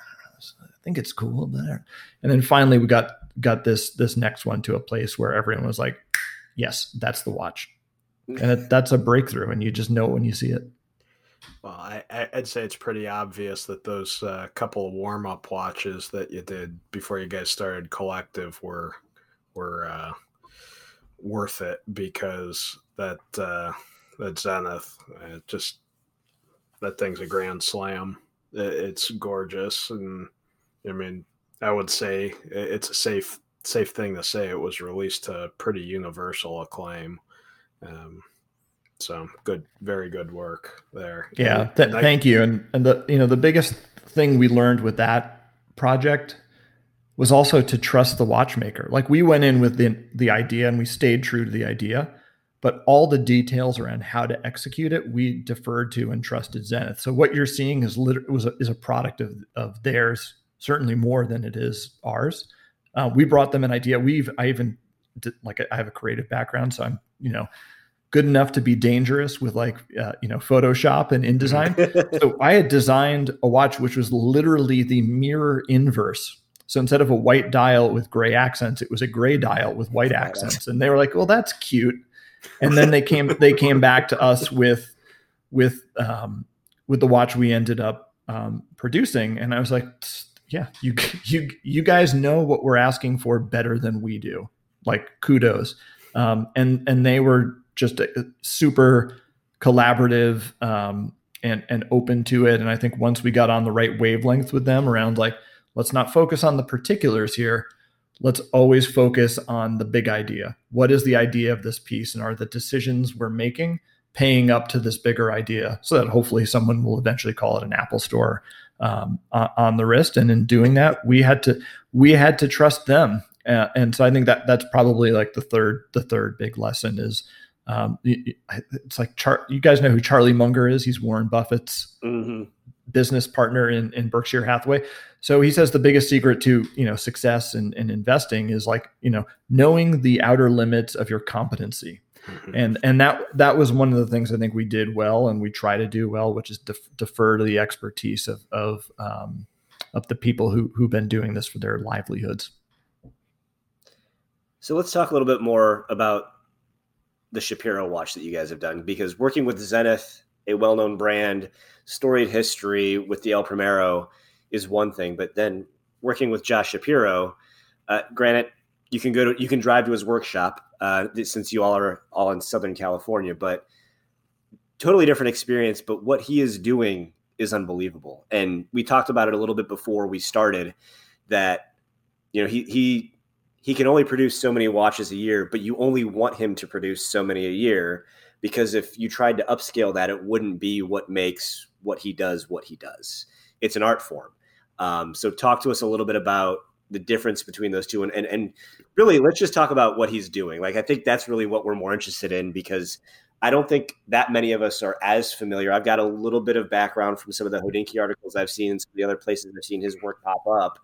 I, think it's cool but and then finally we got got this this next one to a place where everyone was like yes that's the watch. And that's a breakthrough and you just know it when you see it. Well I, would say it's pretty obvious that those uh, couple of warm-up watches that you did before you guys started collective were were uh, worth it because that uh, that zenith just that thing's a grand slam. It's gorgeous and i mean i would say it's a safe safe thing to say it was released to pretty universal acclaim um, so good, very good work there. Yeah, th- I, thank you. And and the you know the biggest thing we learned with that project was also to trust the watchmaker. Like we went in with the the idea and we stayed true to the idea, but all the details around how to execute it, we deferred to and trusted Zenith. So what you're seeing is lit- was a, is a product of of theirs, certainly more than it is ours. Uh, we brought them an idea. We've I even did, like I have a creative background, so I'm you know good enough to be dangerous with like uh, you know Photoshop and InDesign. so I had designed a watch which was literally the mirror inverse. So instead of a white dial with gray accents, it was a gray dial with white accents, and they were like, "Well, that's cute." And then they came they came back to us with with um, with the watch we ended up um, producing, and I was like, "Yeah, you you you guys know what we're asking for better than we do." Like kudos. Um, and and they were just a, super collaborative um, and and open to it. And I think once we got on the right wavelength with them around like, let's not focus on the particulars here. Let's always focus on the big idea. What is the idea of this piece, and are the decisions we're making paying up to this bigger idea? So that hopefully someone will eventually call it an Apple Store um, on the wrist. And in doing that, we had to we had to trust them. Uh, and so I think that that's probably like the third the third big lesson is um, it's like Char- you guys know who Charlie Munger is. He's Warren Buffett's mm-hmm. business partner in, in Berkshire Hathaway. So he says the biggest secret to you know success and in, in investing is like you know knowing the outer limits of your competency. Mm-hmm. And and that that was one of the things I think we did well, and we try to do well, which is def- defer to the expertise of of um, of the people who who've been doing this for their livelihoods. So let's talk a little bit more about the Shapiro watch that you guys have done because working with Zenith, a well-known brand, storied history with the El Primero is one thing, but then working with Josh Shapiro, uh, granted, you can go to you can drive to his workshop uh, since you all are all in Southern California, but totally different experience, but what he is doing is unbelievable. And we talked about it a little bit before we started that you know he he he can only produce so many watches a year, but you only want him to produce so many a year because if you tried to upscale that, it wouldn't be what makes what he does what he does. It's an art form. Um, so talk to us a little bit about the difference between those two and, and and really let's just talk about what he's doing. Like I think that's really what we're more interested in because I don't think that many of us are as familiar. I've got a little bit of background from some of the Hodinkee articles I've seen and some of the other places I've seen his work pop up.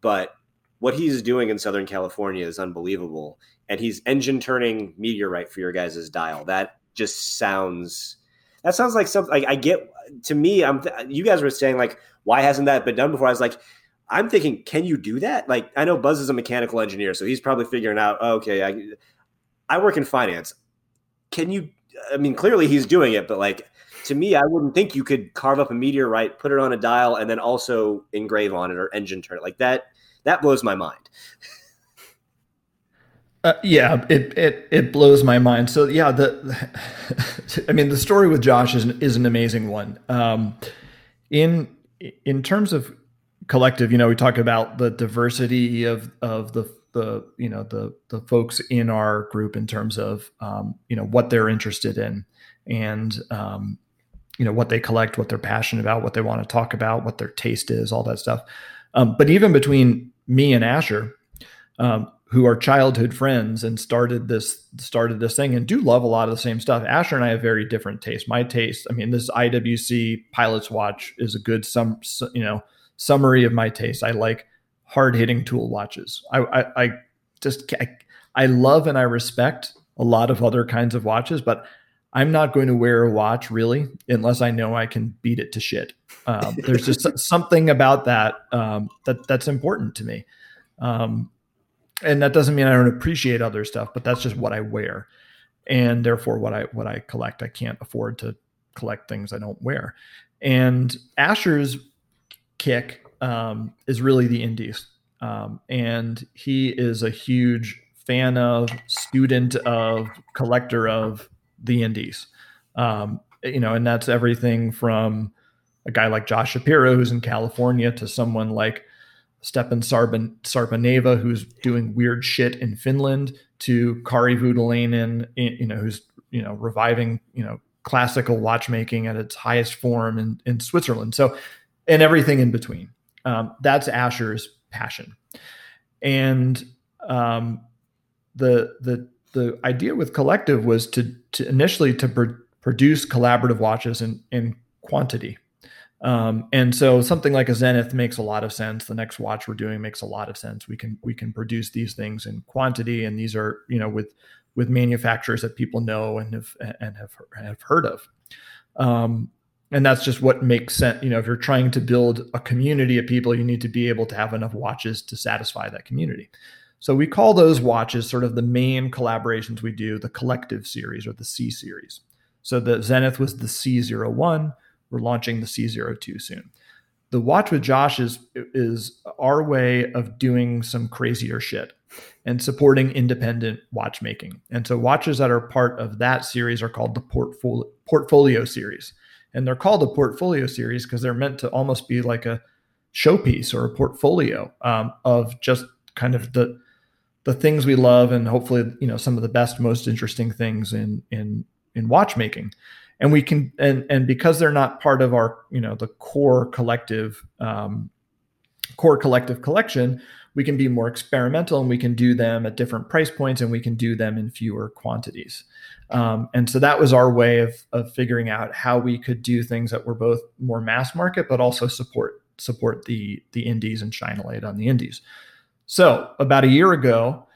But what he's doing in Southern California is unbelievable. And he's engine turning meteorite for your guys' dial. That just sounds that sounds like something like I get to me, I'm you guys were saying like, why hasn't that been done before? I was like, I'm thinking, can you do that? Like, I know Buzz is a mechanical engineer, so he's probably figuring out, oh, okay, I I work in finance. Can you I mean, clearly he's doing it, but like to me, I wouldn't think you could carve up a meteorite, put it on a dial, and then also engrave on it or engine turn it. Like that, that blows my mind. Uh, yeah, it, it it blows my mind. So yeah, the I mean the story with Josh is is an amazing one. Um, in in terms of collective, you know, we talk about the diversity of of the the you know the the folks in our group in terms of um, you know what they're interested in and um, you know what they collect, what they're passionate about, what they want to talk about, what their taste is, all that stuff. Um, but even between me and Asher, um, who are childhood friends and started this started this thing and do love a lot of the same stuff. Asher and I have very different tastes. My taste, I mean, this IWC Pilot's Watch is a good some you know summary of my taste. I like hard hitting tool watches. I, I, I just I, I love and I respect a lot of other kinds of watches, but I'm not going to wear a watch really unless I know I can beat it to shit. Um, there's just something about that um, that that's important to me, um, and that doesn't mean I don't appreciate other stuff, but that's just what I wear, and therefore what I what I collect. I can't afford to collect things I don't wear, and Asher's kick um, is really the indies. Um, and he is a huge fan of, student of, collector of the indies. Um, you know, and that's everything from a guy like Josh Shapiro, who's in California, to someone like Stepan Sarban, Sarpaneva, who's doing weird shit in Finland, to Kari Voutilainen, you know, who's you know reviving you know classical watchmaking at its highest form in, in Switzerland. So, and everything in between. Um, that's Asher's passion, and um, the the the idea with collective was to, to initially to pr- produce collaborative watches in in quantity. Um, and so something like a Zenith makes a lot of sense. The next watch we're doing makes a lot of sense. We can we can produce these things in quantity, and these are you know with with manufacturers that people know and have and have have heard of. Um, and that's just what makes sense you know if you're trying to build a community of people you need to be able to have enough watches to satisfy that community. So we call those watches sort of the main collaborations we do the collective series or the c series. So the zenith was the c01 we're launching the c02 soon. The watch with josh is is our way of doing some crazier shit and supporting independent watchmaking. And so watches that are part of that series are called the portfolio portfolio series and they're called a portfolio series because they're meant to almost be like a showpiece or a portfolio um, of just kind of the the things we love and hopefully you know some of the best most interesting things in in in watchmaking. And we can and and because they're not part of our you know the core collective um, core collective collection we can be more experimental and we can do them at different price points and we can do them in fewer quantities um, and so that was our way of, of figuring out how we could do things that were both more mass market, but also support support the the indies and shine a light on the indies. So about a year ago,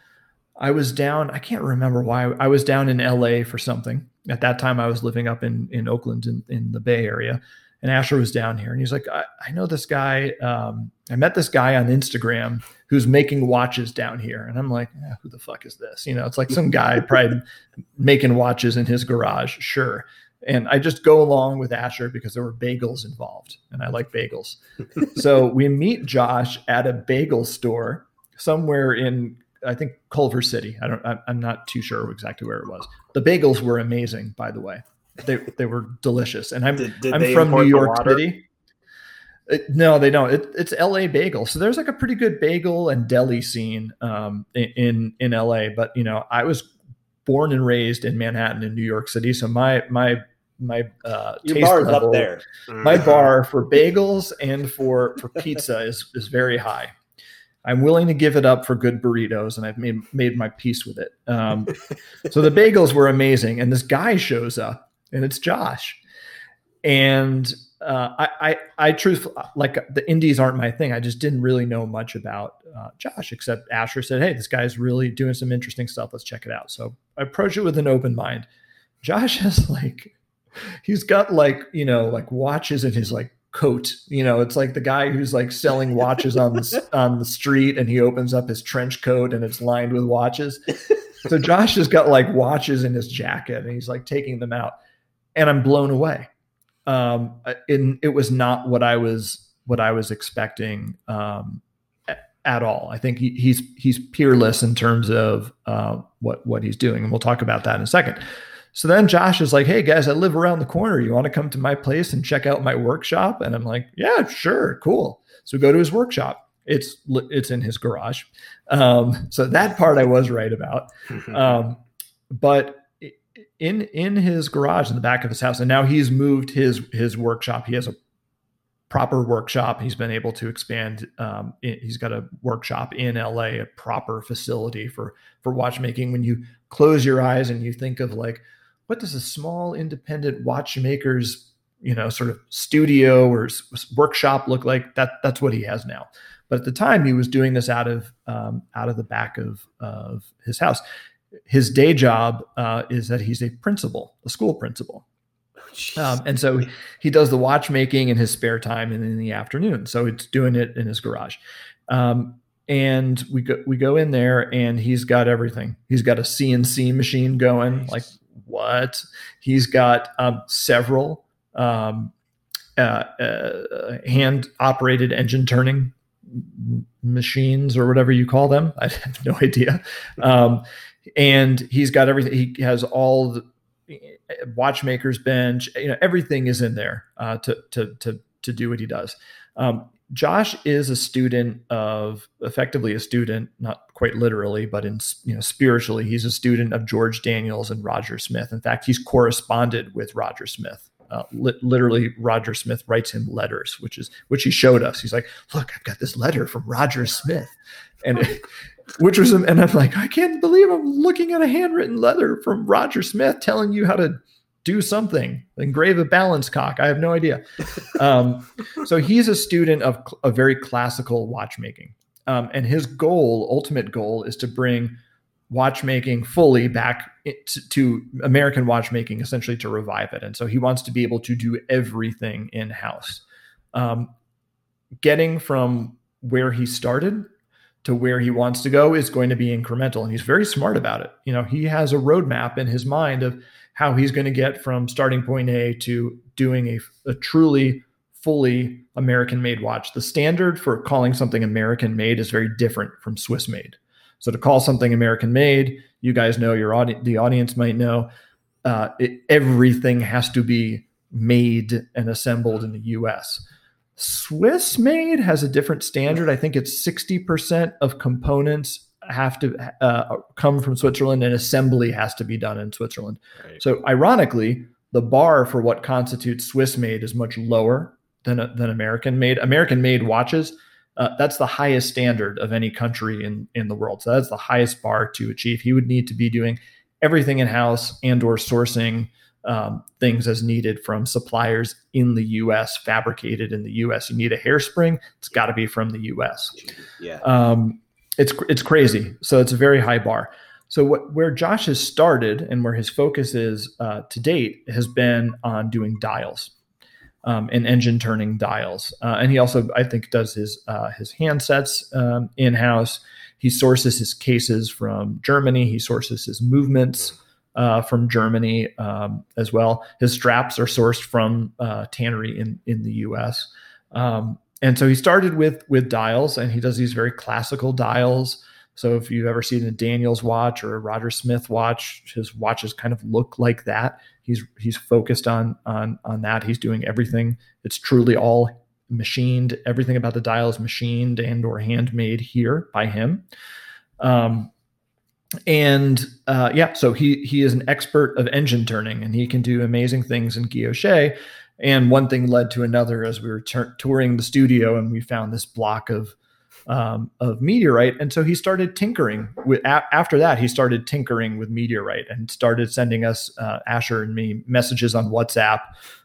I was down. I can't remember why. I was down in LA for something. At that time, I was living up in in Oakland in, in the Bay Area, and Asher was down here, and he's like, I, I know this guy. Um, I met this guy on Instagram who's making watches down here, and I'm like, eh, who the fuck is this? You know, it's like some guy probably making watches in his garage, sure. And I just go along with Asher because there were bagels involved, and I like bagels. so we meet Josh at a bagel store somewhere in I think Culver City. I don't. I'm not too sure exactly where it was. The bagels were amazing, by the way. They they were delicious. And I'm Did, did I'm from New York? City. It- no, they don't. It, it's L.A. bagel, so there's like a pretty good bagel and deli scene um, in- in L.A. But you know, I was born and raised in Manhattan in New York City, so my my my uh, Your taste level- up there. My Mhm. bar for bagels and for for pizza is is very high. I'm willing to give it up for good burritos, and I've made made my peace with it. Um, so the bagels were amazing, and this guy shows up, and it's Josh, and uh, I, I I truth like the indies aren't my thing. I just didn't really know much about uh, Josh, except Asher said, "Hey, this guy's really doing some interesting stuff. Let's check it out." So I approach it with an open mind. Josh has like he's got like you know like watches in his like coat you know it's like the guy who's like selling watches on the on the street and he opens up his trench coat and it's lined with watches so josh has got like watches in his jacket and he's like taking them out and i'm blown away um and it was not what i was what i was expecting um at all i think he, he's he's peerless in terms of uh, what what he's doing and we'll talk about that in a second so then Josh is like, "Hey guys, I live around the corner. You want to come to my place and check out my workshop?" And I'm like, "Yeah, sure, cool." So we go to his workshop. It's it's in his garage. Um, so that part I was right about. Um, but in in his garage in the back of his house, and now he's moved his his workshop. He has a proper workshop. He's been able to expand. Um, he's got a workshop in LA, a proper facility for for watchmaking. When you close your eyes and you think of like, what does a small independent watchmaker's you know sort of studio or s- workshop look like? That that's what he has now. But at the time, he was doing this out of um, out of the back of of his house. His day job uh, is that he's a principal, a school principal. Um, and so he does the watchmaking in his spare time and in the afternoon. So it's doing it in his garage. Um, and we go we go in there and he's got everything. He's got a CNC machine going. Nice. Like what? He's got um, several um, uh, uh, hand operated engine turning machines or whatever you call them. I have no idea. Um, and he's got everything. He has all the watchmaker's bench. You know, everything is in there uh, to to to to do what he does. Um, Josh is a student of effectively a student, not quite literally, but in you know spiritually, he's a student of George Daniels and Roger Smith. In fact, he's corresponded with Roger Smith. Uh, li- literally, Roger Smith writes him letters, which is which he showed us. He's like, "Look, I've got this letter from Roger Smith," and which was, and I'm like, I can't believe I'm looking at a handwritten letter from Roger Smith telling you how to do something, engrave a balance cock. I have no idea. Um, so he's a student of a very classical watchmaking, um, and his goal, ultimate goal, is to bring watchmaking fully back to, to American watchmaking, essentially to revive it. And so he wants to be able to do everything in house. Um, getting from where he started to where he wants to go is going to be incremental, and he's very smart about it. You know, he has a roadmap in his mind of how he's going to get from starting point A to doing a, a truly fully American made watch. The standard for calling something American made is very different from Swiss made. So to call something American made, you guys know your audience, the audience might know, uh, it, everything has to be made and assembled in the U.S. Swiss made has a different standard. I think it's 60% of components have to uh, come from Switzerland and assembly has to be done in Switzerland. Right. So ironically, the bar for what constitutes Swiss made is much lower than, than American made. American made watches, uh, that's the highest standard of any country in, in the world. So that's the highest bar to achieve. He would need to be doing everything in house and or sourcing um, things as needed from suppliers in the U.S. fabricated in the U.S. You need a hairspring; it's got to be from the U.S. Yeah. Um, it's it's crazy. So it's a very high bar. So what where Josh has started and where his focus is uh, to date has been on doing dials um, and engine turning dials, uh, and he also I think does his uh, his handsets um, in house. He sources his cases from Germany. He sources his movements uh, from Germany um, as well. His straps are sourced from uh, tannery in in the U.S. Um, and so he started with with dials, and he does these very classical dials. So if you've ever seen a Daniels watch or a Roger Smith watch, his watches kind of look like that. He's he's focused on on on that. He's doing everything. It's truly all machined. Everything about the dial is machined and or handmade here by him. Um, and uh, yeah, so he he is an expert of engine turning, and he can do amazing things in guilloche. And one thing led to another as we were touring the studio, and we found this block of um, of meteorite. And so he started tinkering with, a- after that, he started tinkering with meteorite and started sending us, uh, Asher and me, messages on WhatsApp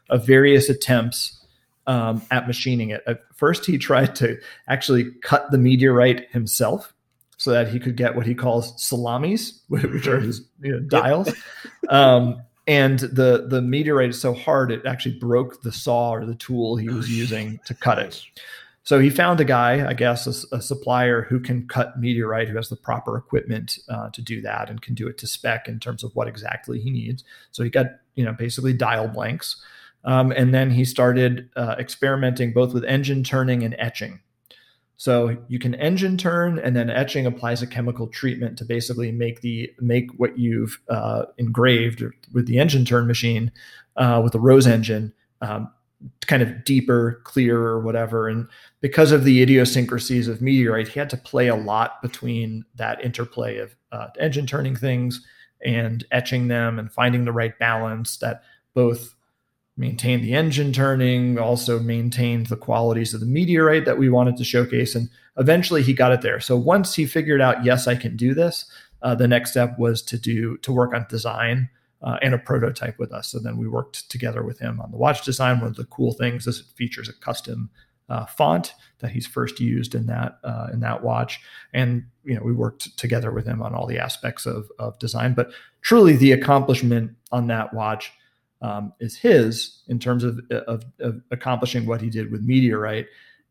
of various attempts um, at machining it. At first, he tried to actually cut the meteorite himself so that he could get what he calls salamis, which are his you know, dials. Um, and the the meteorite is so hard it actually broke the saw or the tool he was using to cut it. So he found a guy, I guess, a, a, supplier who can cut meteorite, who has the proper equipment uh, to do that and can do it to spec in terms of what exactly he needs. So he got, you know, basically dial blanks. Um, and then he started uh, experimenting both with engine turning and etching. So you can engine turn, and then etching applies a chemical treatment to basically make the make what you've uh, engraved with the engine turn machine uh, with the Rose engine um, kind of deeper, clearer, whatever. And because of the idiosyncrasies of meteorite, he had to play a lot between that interplay of uh, engine turning things and etching them and finding the right balance that both maintained the engine turning, also maintained the qualities of the meteorite that we wanted to showcase. And eventually he got it there. So once he figured out, yes, I can do this, uh, the next step was to do to work on design uh, and a prototype with us. So then we worked together with him on the watch design. One of the cool things is it features a custom uh, font that he's first used in that uh, in that watch, and you know we worked together with him on all the aspects of of design. But truly, the accomplishment on that watch um, is his in terms of, of, of accomplishing what he did with Meteorite.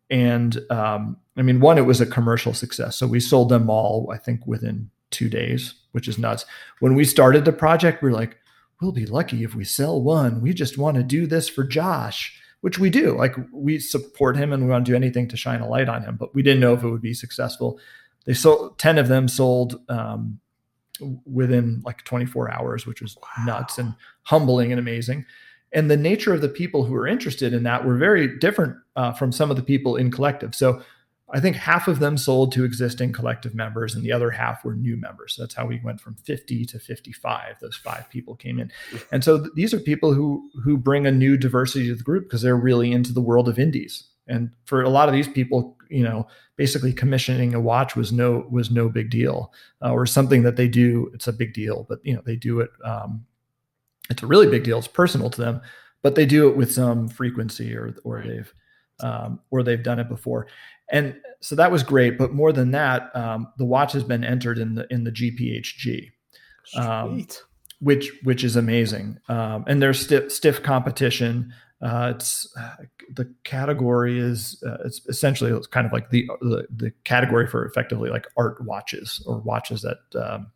And um, I mean, one, it was a commercial success. So we sold them all, I think, within two days, which is nuts. When we started the project, we are like, we'll be lucky if we sell one. We just want to do this for Josh, which we do. Like we support him and we want to do anything to shine a light on him, but we didn't know if it would be successful. They sold 10 of them sold um, within like 24 hours, which was wow. nuts and humbling and amazing. And the nature of the people who were interested in that were very different uh, from some of the people in collective. So I think half of them sold to existing collective members and the other half were new members. So that's how we went from 50 to 55. Those five people came in. And so th- these are people who who bring a new diversity to the group because they're really into the world of indies. And for a lot of these people, you know, basically commissioning a watch was no was no big deal uh, or something that they do it's a big deal, but you know, they do it um, it's a really big deal. It's personal to them, but they do it with some frequency or or right. they've um, or they've done it before. And so that was great. But more than that, um, the watch has been entered in the in the GPHG, um, which which is amazing. Um, and there's stiff, stiff competition. Uh, it's uh, the category is uh, it's essentially it's kind of like the, the, the category for effectively like art watches or watches that um,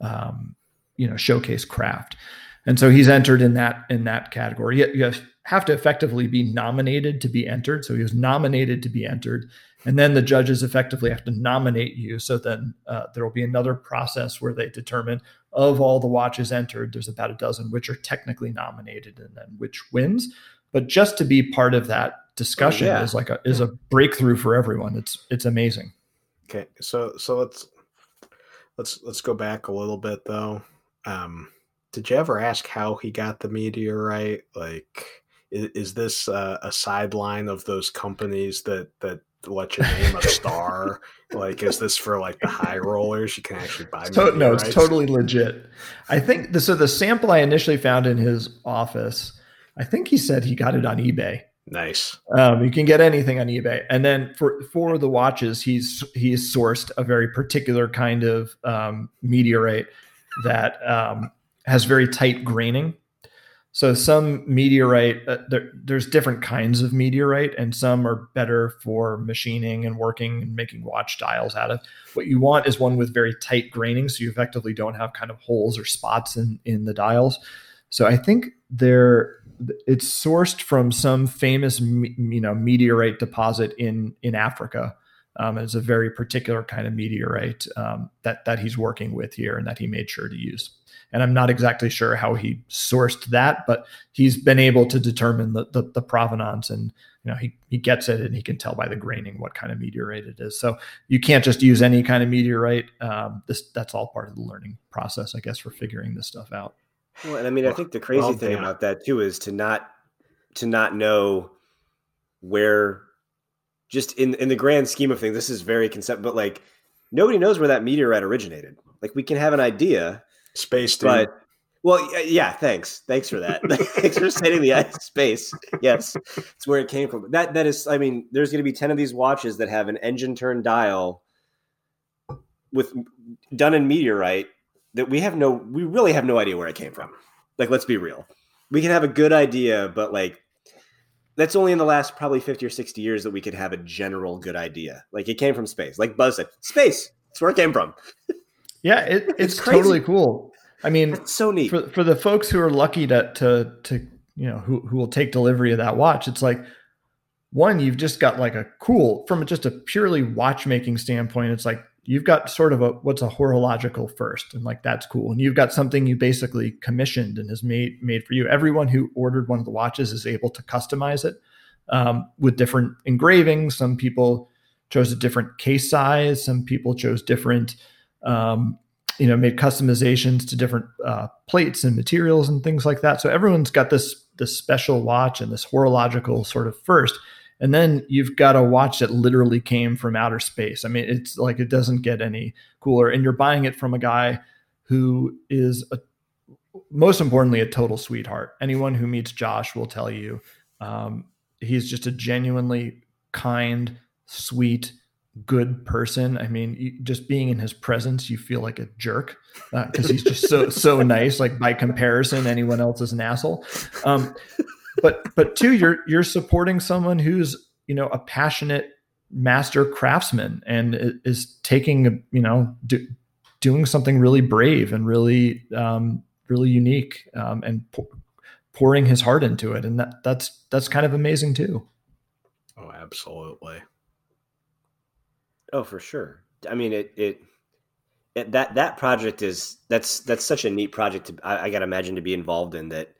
um, you know showcase craft. And so he's entered in that in that category. You, have to effectively be nominated to be entered. So he was nominated to be entered. And then the judges effectively have to nominate you. So then uh, there will be another process where they determine of all the watches entered, there's about a dozen which are technically nominated and then which wins. But just to be part of that discussion oh, yeah. is like a is a breakthrough for everyone. It's it's amazing. Okay. So so let's let's let's go back a little bit though. Um did you ever ask how he got the meteorite? Like is, is this uh, a sideline of those companies that that let you name a star? like, is this for like the high rollers? You can actually buy. To- no, it's totally legit. I think the, so. The sample I initially found in his office, I think he said he got it on eBay. Nice. Um, you can get anything on eBay, and then for for the watches, he's he's sourced a very particular kind of um, meteorite that um, has very tight graining. So some meteorite, uh, there, there's different kinds of meteorite, and some are better for machining and working and making watch dials out of. What you want is one with very tight graining, so you effectively don't have kind of holes or spots in in the dials. So I think there, it's sourced from some famous you know meteorite deposit in in Africa. Um, it's a very particular kind of meteorite um, that that he's working with here, and that he made sure to use. And I'm not exactly sure how he sourced that, but he's been able to determine the the, the provenance, and you know he he gets it, and he can tell by the graining what kind of meteorite it is. So you can't just use any kind of meteorite. Um, this that's all part of the learning process, I guess, for figuring this stuff out. Well, and I mean, I think the crazy well, thing yeah. about that too is to not to not know where just in in the grand scheme of things, this is very concept, but like nobody knows where that meteorite originated. Like we can have an idea, space, dude. but well, yeah. Thanks, thanks for that. thanks for stating the space. Yes, it's where it came from. That that is, I mean, there's going to be ten of these watches that have an engine turn dial with done in meteorite that we have no, we really have no idea where it came from. Like, let's be real. We can have a good idea, but like that's only in the last probably 50 or 60 years that we could have a general good idea. Like it came from space. Like Buzz said, space. That's where it came from. Yeah, it, it's, it's totally cool. I mean, so neat for, for the folks who are lucky to to to you know who who will take delivery of that watch. It's like one, you've just got like a cool from just a purely watchmaking standpoint. It's like you've got sort of a what's a horological first, and like that's cool. And you've got something you basically commissioned and has made made for you. Everyone who ordered one of the watches is able to customize it um, with different engravings. Some people chose a different case size. Some people chose different, um, you know, made customizations to different uh, plates and materials and things like that. So everyone's got this this special watch and this horological sort of first and then you've got a watch that literally came from outer space. I mean, it's like it doesn't get any cooler. And you're buying it from a guy who is a, most importantly a total sweetheart. Anyone who meets Josh will tell you um, he's just a genuinely kind, sweet, good person. I mean, just being in his presence, you feel like a jerk because uh, he's just so so nice. Like by comparison, anyone else is an asshole. Um, but but two, you're you're supporting someone who's you know a passionate master craftsman and is taking you know do, doing something really brave and really um, really unique um, and pouring his heart into it and that that's that's kind of amazing too oh absolutely oh for sure. I mean it it, it that that project is that's that's such a neat project to i, I gotta imagine to be involved in that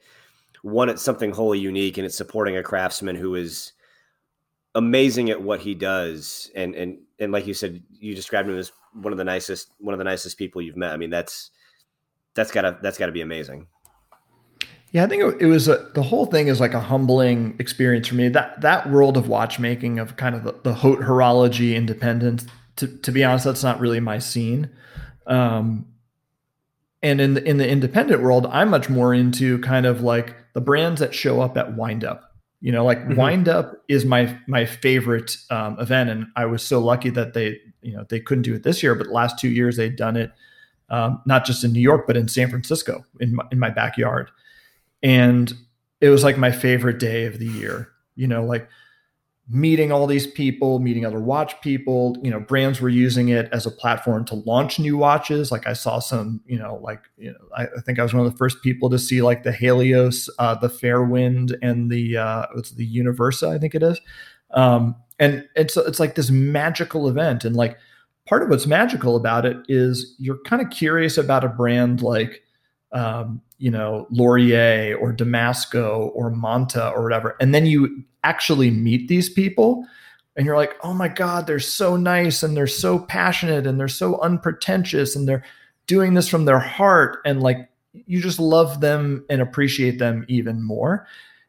one it's something wholly unique and it's supporting a craftsman who is amazing at what he does and and and like you said you described him as one of the nicest one of the nicest people you've met. I mean that's that's gotta that's gotta be amazing yeah i think it, was a, the whole thing is like a humbling experience for me. That that world of watchmaking of kind of the, the haute horology independence to, to be honest that's not really my scene. Um, and in the, in the independent world i'm much more into kind of like the brands that show up at wind up. You know like mm-hmm. wind up is my my favorite um, event and i was so lucky that they you know they couldn't do it this year but the last two years they'd done it um, not just in new york but in san francisco in my, in my backyard and it was like my favorite day of the year you know like meeting all these people, meeting other watch people. You know, brands were using it as a platform to launch new watches. Like I saw some, you know, like you know, I, I think I was one of the first people to see like the helios uh, the Fairwind, and the uh, it's the Universa, I think it is. Um, and it's it's like this magical event, and like part of what's magical about it is you're kind of curious about a brand like um, you know, Lorier or Damasko or Monta or whatever. And then you actually meet these people and you're like, oh my God, they're so nice and they're so passionate and they're so unpretentious and they're doing this from their heart. And like, you just love them and appreciate them even more.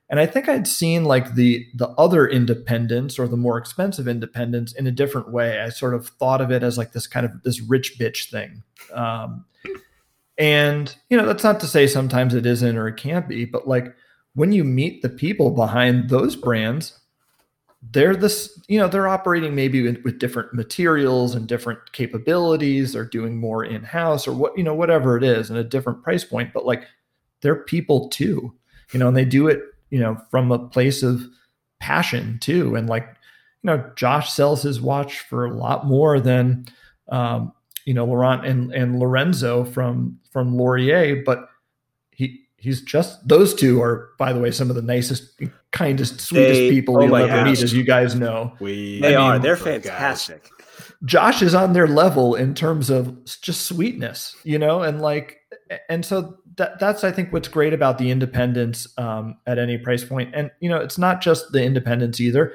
And I think I'd seen like the the other independents or the more expensive independents in a different way. I sort of thought of it as like this kind of this rich bitch thing. Um, and, you know, that's not to say sometimes it isn't or it can't be, but like when you meet the people behind those brands, they're this, you know, they're operating maybe with, with different materials and different capabilities. They're doing more in house or what, you know, whatever it is, and a different price point, but like they're people too, you know, and they do it, you know, from a place of passion too. And like, you know, Josh sells his watch for a lot more than, um, you know Lauren and and Lorenzo from from Lorier, but he he's just those two are by the way some of the nicest kindest, sweetest They- people oh you'll ever meet, as you guys know. We They I are. mean, They're guys. fantastic. Josh is on their level in terms of just sweetness, you know, and like, and so that that's I think what's great about the independents um, at any price point, and you know, it's not just the independents either.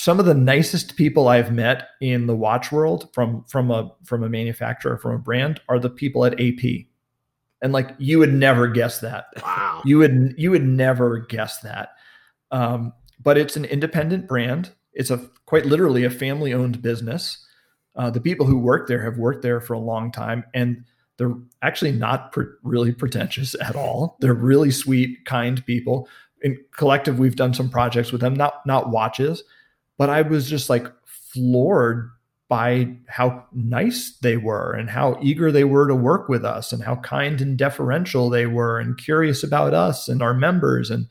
Some of the nicest people I've met in the watch world from from a from a manufacturer from a brand are the people at AP, and like you would never guess that. Wow. you would you would never guess that. Um, but it's an independent brand. It's a quite literally a family owned business. Uh, the people who work there have worked there for a long time and they're actually not pre- really pretentious at all. They're really sweet kind people. In collective we've done some projects with them not not watches but i was just like floored by how nice they were and how eager they were to work with us and how kind and deferential they were and curious about us and our members and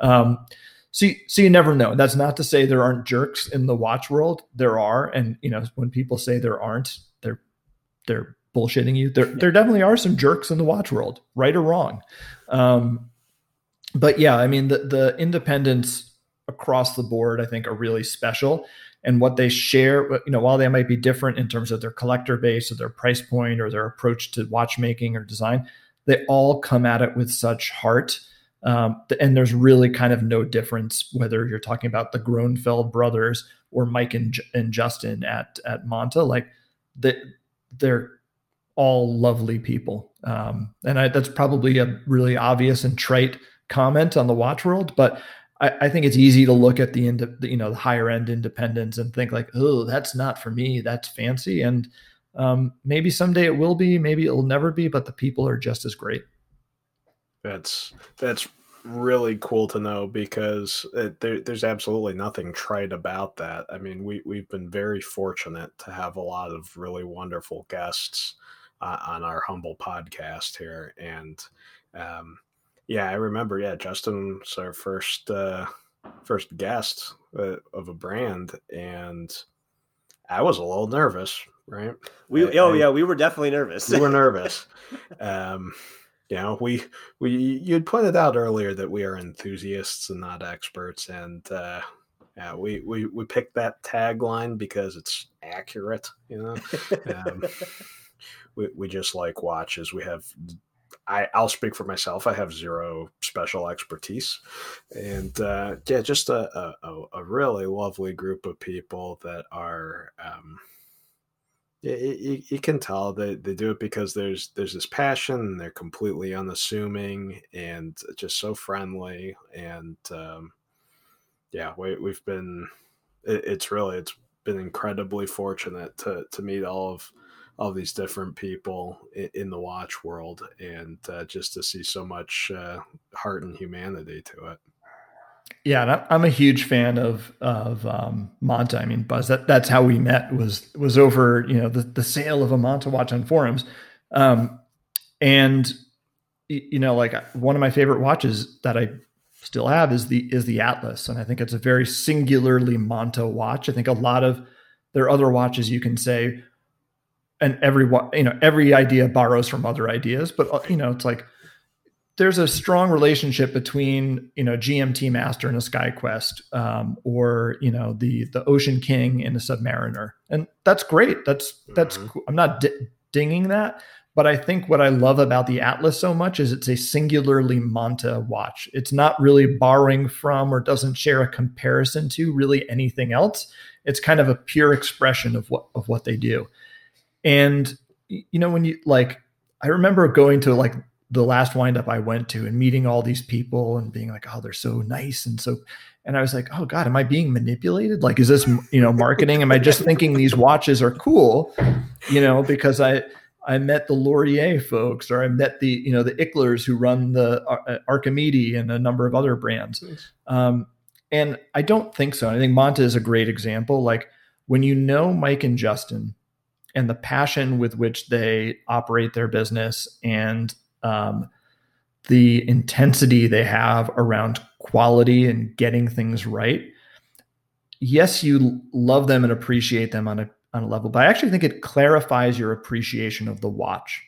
um, so, so you never know. That's not to say there aren't jerks in the watch world. There are and you know when people say there aren't they're they're bullshitting you. There there definitely are some jerks in the watch world right or wrong. Um, but yeah i mean the the independents across the board i think are really special. And what they share you know while they might be different in terms of their collector base or their price point or their approach to watchmaking or design they all come at it with such heart. Um, and there's really kind of no difference whether you're talking about the Grönefeld brothers or Mike and, and Justin at at Monta. Like they, they're all lovely people, um, and I, that's probably a really obvious and trite comment on the watch world, but I, I think it's easy to look at the end, you know, the higher end independents and think like, oh, that's not for me. That's fancy, and um, maybe someday it will be, maybe it'll never be, but the people are just as great. That's that's really cool to know because it, there, there's absolutely nothing trite about that. I mean, we we've been very fortunate to have a lot of really wonderful guests uh, on our humble podcast here, and um, yeah, I remember. Yeah, Justin was our first uh, first guest uh, of a brand, and I was a little nervous, right? We I- oh I- yeah, we were definitely nervous. we were nervous. Um, you know, we we you had pointed out earlier that we are enthusiasts and not experts, and uh, yeah, we we we picked that tagline because it's accurate. You know, um, we we just like watches. We have. I, I'll speak for myself. I have zero special expertise, and uh, yeah, just a, a, a- really lovely group of people that are um, yeah, you, you- can tell they, they do it because there's there's this passion they're completely unassuming and just so friendly and um, yeah we, we've been it, it's really it's been incredibly fortunate to to meet all of all these different people in, in the watch world and uh, just to see so much uh, heart and humanity to it Yeah, and I'm a huge fan of of um, Monta. I mean, Buzz. That that's how we met. Was was over you know the the sale of a Monta watch on forums, um, and you know like one of my favorite watches that I still have is the is the Atlas, and I think it's a very singularly Monta watch. I think a lot of there are other watches you can say, and every you know every idea borrows from other ideas, but uh, you know it's like there's a strong relationship between you know GMT Master and a SkyQuest, um, or you know the the Ocean King and a Submariner, and that's great. That's that's Mhm. cool. I'm not di- dinging that, but I think what I love about the Atlas so much is it's a singularly Monta watch. It's not really borrowing from or doesn't share a comparison to really anything else. It's kind of a pure expression of what of what they do, and you know when you like, I remember going to like the last windup I went to and meeting all these people and being like, oh, they're so nice and so. And I was like, oh God, am I being manipulated? Like, is this you know marketing? Am I just thinking these watches are cool, you know, because I I met the Lorier folks or I met the you know the Icklers who run the uh, Archimede and a number of other brands. Um, and I don't think so. I think Monta is a great example. Like when you know Mike and Justin and the passion with which they operate their business and um, the intensity they have around quality and getting things right. Yes, you love them and appreciate them on a on a level, but I actually think it clarifies your appreciation of the watch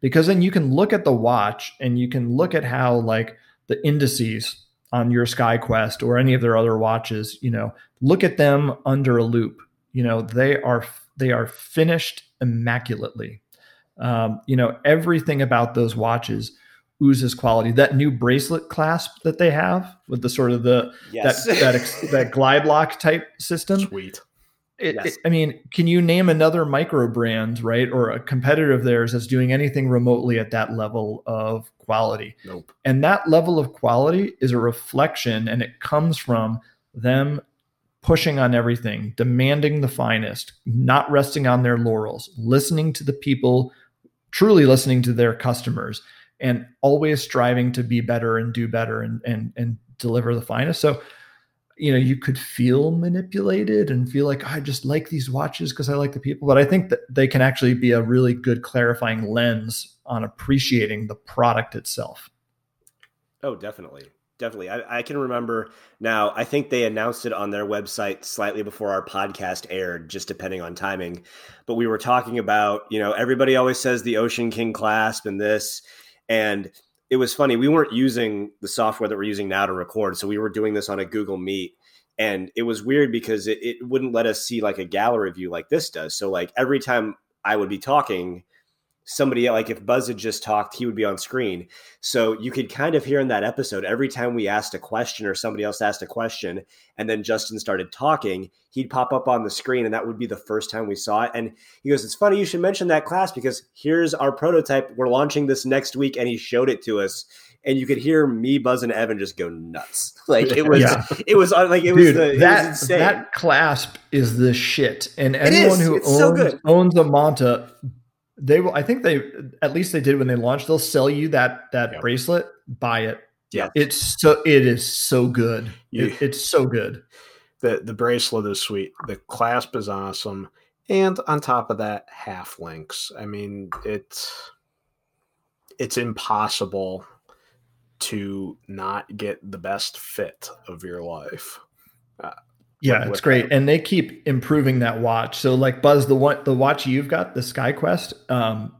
because then you can look at the watch and you can look at how like the indices on your SkyQuest or any of their other watches, you know, look at them under a loop. You know, they are they are finished immaculately. Um, you know, everything about those watches oozes quality. That new bracelet clasp that they have with the sort of the Yes. that that that glide lock type system. Sweet. It, Yes. it- I mean, can you name another micro brand, right, or a competitor of theirs that's doing anything remotely at that level of quality? Nope. And that level of quality is a reflection, and it comes from them pushing on everything, demanding the finest, not resting on their laurels, listening to the people, truly listening to their customers, and always striving to be better and do better and and and deliver the finest. So, you know, you could feel manipulated and feel like I just like these watches because I like the people, but I think that they can actually be a really good clarifying lens on appreciating the product itself. Oh, definitely. Definitely. I, I can remember now, I think they announced it on their website slightly before our podcast aired, just depending on timing. But we were talking about, you know, everybody always says the Ocean King clasp and this. And it was funny. We weren't using the software that we're using now to record. So we were doing this on a Google Meet. And it was weird because it, it wouldn't let us see like a gallery view like this does. So, like, every time I would be talking, somebody like if Buzz had just talked, he would be on screen. So you could kind of hear in that episode every time we asked a question or somebody else asked a question, and then Justin started talking, he'd pop up on the screen, and that would be the first time we saw it. And he goes, "It's funny you should mention that class because here's our prototype. We're launching this next week," and he showed it to us. And you could hear me, Buzz, and Evan just go nuts. Like it was, Yeah. it was uh, like it was, Dude, the, it that was insane. that clasp is the shit. And anyone who It's so owns, good. owns a Monta, they will. I think they at least they did when they launched. They'll sell you that that Yep. bracelet. Buy it. Yeah. it's so it is so good. You- It- it's so good. The the bracelet is sweet. The clasp is awesome. And on top of that, half links. I mean, it's it's impossible to not get the best fit of your life. Uh, Yeah, it's great, and they keep improving that watch. So, like Buzz, the one the watch you've got, the SkyQuest, um,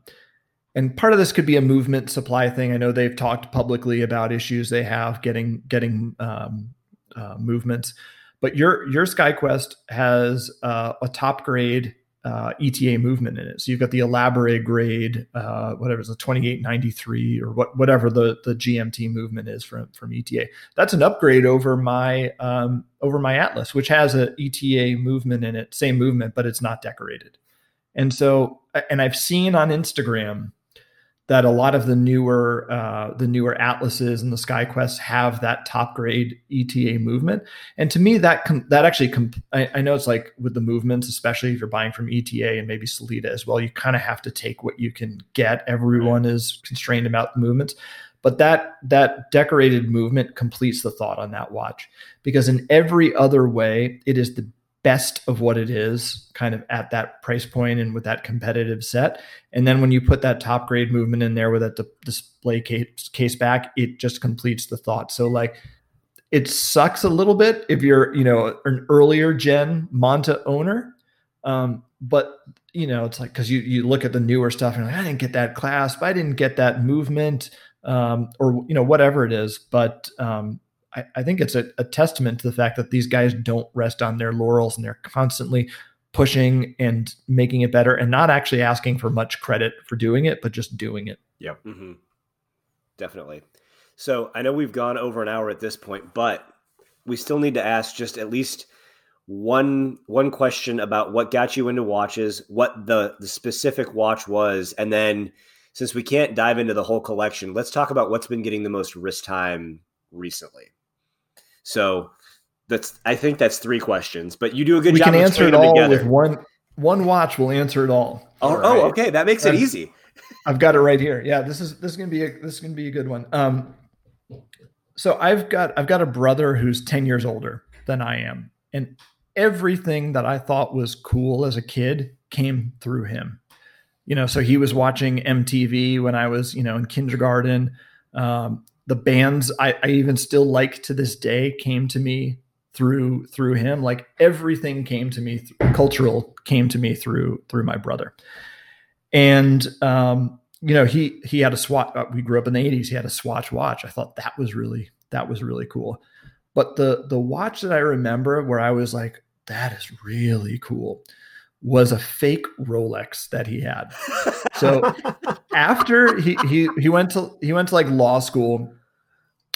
and part of this could be a movement supply thing. I know they've talked publicly about issues they have getting getting um, uh, movements, but your your SkyQuest has uh, a top grade uh, ETA movement in it. So you've got the elaborate grade, uh, whatever it's a twenty eight ninety three or what whatever the the GMT movement is from from ETA that's an upgrade over my um, over my Atlas, which has a ETA movement in it, same movement, but it's not decorated. And so, and I've seen on Instagram that a lot of the newer uh, the newer Atlases and the SkyQuests have that top grade ETA movement. And to me, that com- that actually, com- I, I know it's like with the movements, especially if you're buying from ETA and maybe Sellita as well, you kind of have to take what you can get. Everyone is constrained about the movements but that that decorated movement completes the thought on that watch because in every other way it is the best of what it is kind of at that price point and with that competitive set. And then when you put that top grade movement in there with that di- display case, case back it just completes the thought. So like it sucks a little bit if you're you know an earlier gen monta owner. Um, but you know it's like because you you look at the newer stuff and like, i didn't get that clasp. I didn't get that movement um, or you know whatever it is. But um, I, I think it's a, a testament to the fact that these guys don't rest on their laurels and they're constantly pushing and making it better, and not actually asking for much credit for doing it, but just doing it. hmm Definitely. So I know we've gone over an hour at this point, but we still need to ask just at least one one question about what got you into watches, what the the specific watch was, and then since we can't dive into the whole collection, let's talk about what's been getting the most wrist time recently. So that's I think that's three questions, but you do a good we job. can of answer it all together. with one one watch. Will answer it all. Oh, All oh, okay, that makes it That's- easy. I've got it right here. Yeah, this is this is gonna be a this is gonna be a good one. Um, so I've got I've got a brother who's ten years older than I am, and everything that I thought was cool as a kid came through him. You know, so he was watching MTV when I was you know in kindergarten. Um, the bands I, I even still like to this day came to me through through him. Like everything came to me, th- cultural came to me through through my brother and um, you know he he had a swatch uh, we grew up in the 80s he had a swatch watch i thought that was really that was really cool. But the the watch that I remember where I was like, that is really cool was a fake Rolex that he had. So after he he he went to he went to like law school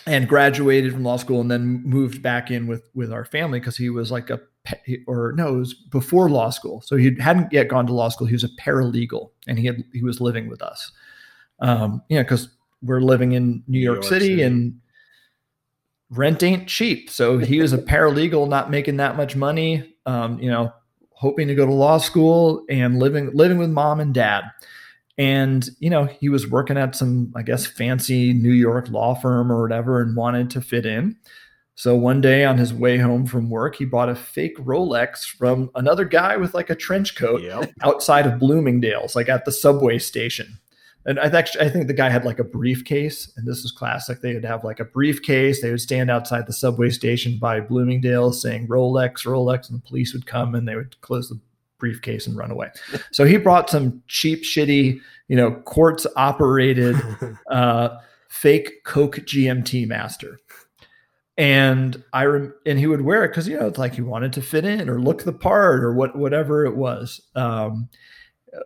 and graduated from law school and then moved back in with with our family because he was like a or no, it was before law school. So he hadn't yet gone to law school. He was a paralegal and he had he was living with us. Um, you know, because we're living in New York, New York City, City and rent ain't cheap. So he was a paralegal, not making that much money. Um, you know, hoping to go to law school and living living with mom and dad. And you know, he was working at some, I guess, fancy New York law firm or whatever, and wanted to fit in. So one day on his way home from work, he bought a fake Rolex from another guy with like a trench coat yep. outside of Bloomingdale's, like at the subway station and I actually I think the guy had like a briefcase, and this is classic. They would have like a briefcase. They would stand outside the subway station by Bloomingdale's, saying Rolex, Rolex, and the police would come and they would close the briefcase and run away. So he brought some cheap, shitty, you know, quartz operated uh, fake Coke GMT Master. And I rem- and he would wear it because you know it's like he wanted to fit in or look the part or what whatever it was. Um,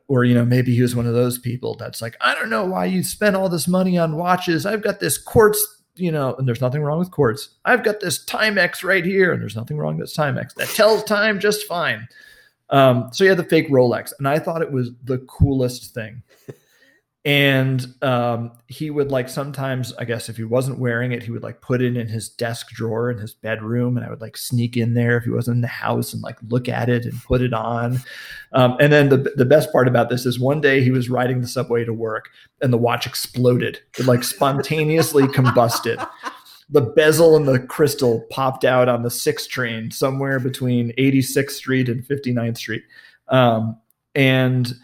or you know maybe he was one of those people that's like i don't know why you spent all this money on watches i've got this quartz you know and there's nothing wrong with quartz i've got this timex right here and there's nothing wrong with timex that tells time just fine um, so he had the fake rolex and i thought it was the coolest thing. And um, he would like sometimes i guess if he wasn't wearing it he would like put it in his desk drawer in his bedroom and i would like sneak in there if he wasn't in the house and like look at it and put it on. Um, and then the, the best part about this is one day he was riding the subway to work and the watch exploded. It like spontaneously combusted the bezel and the crystal popped out on the sixth train somewhere between 86th street and 59th street um, and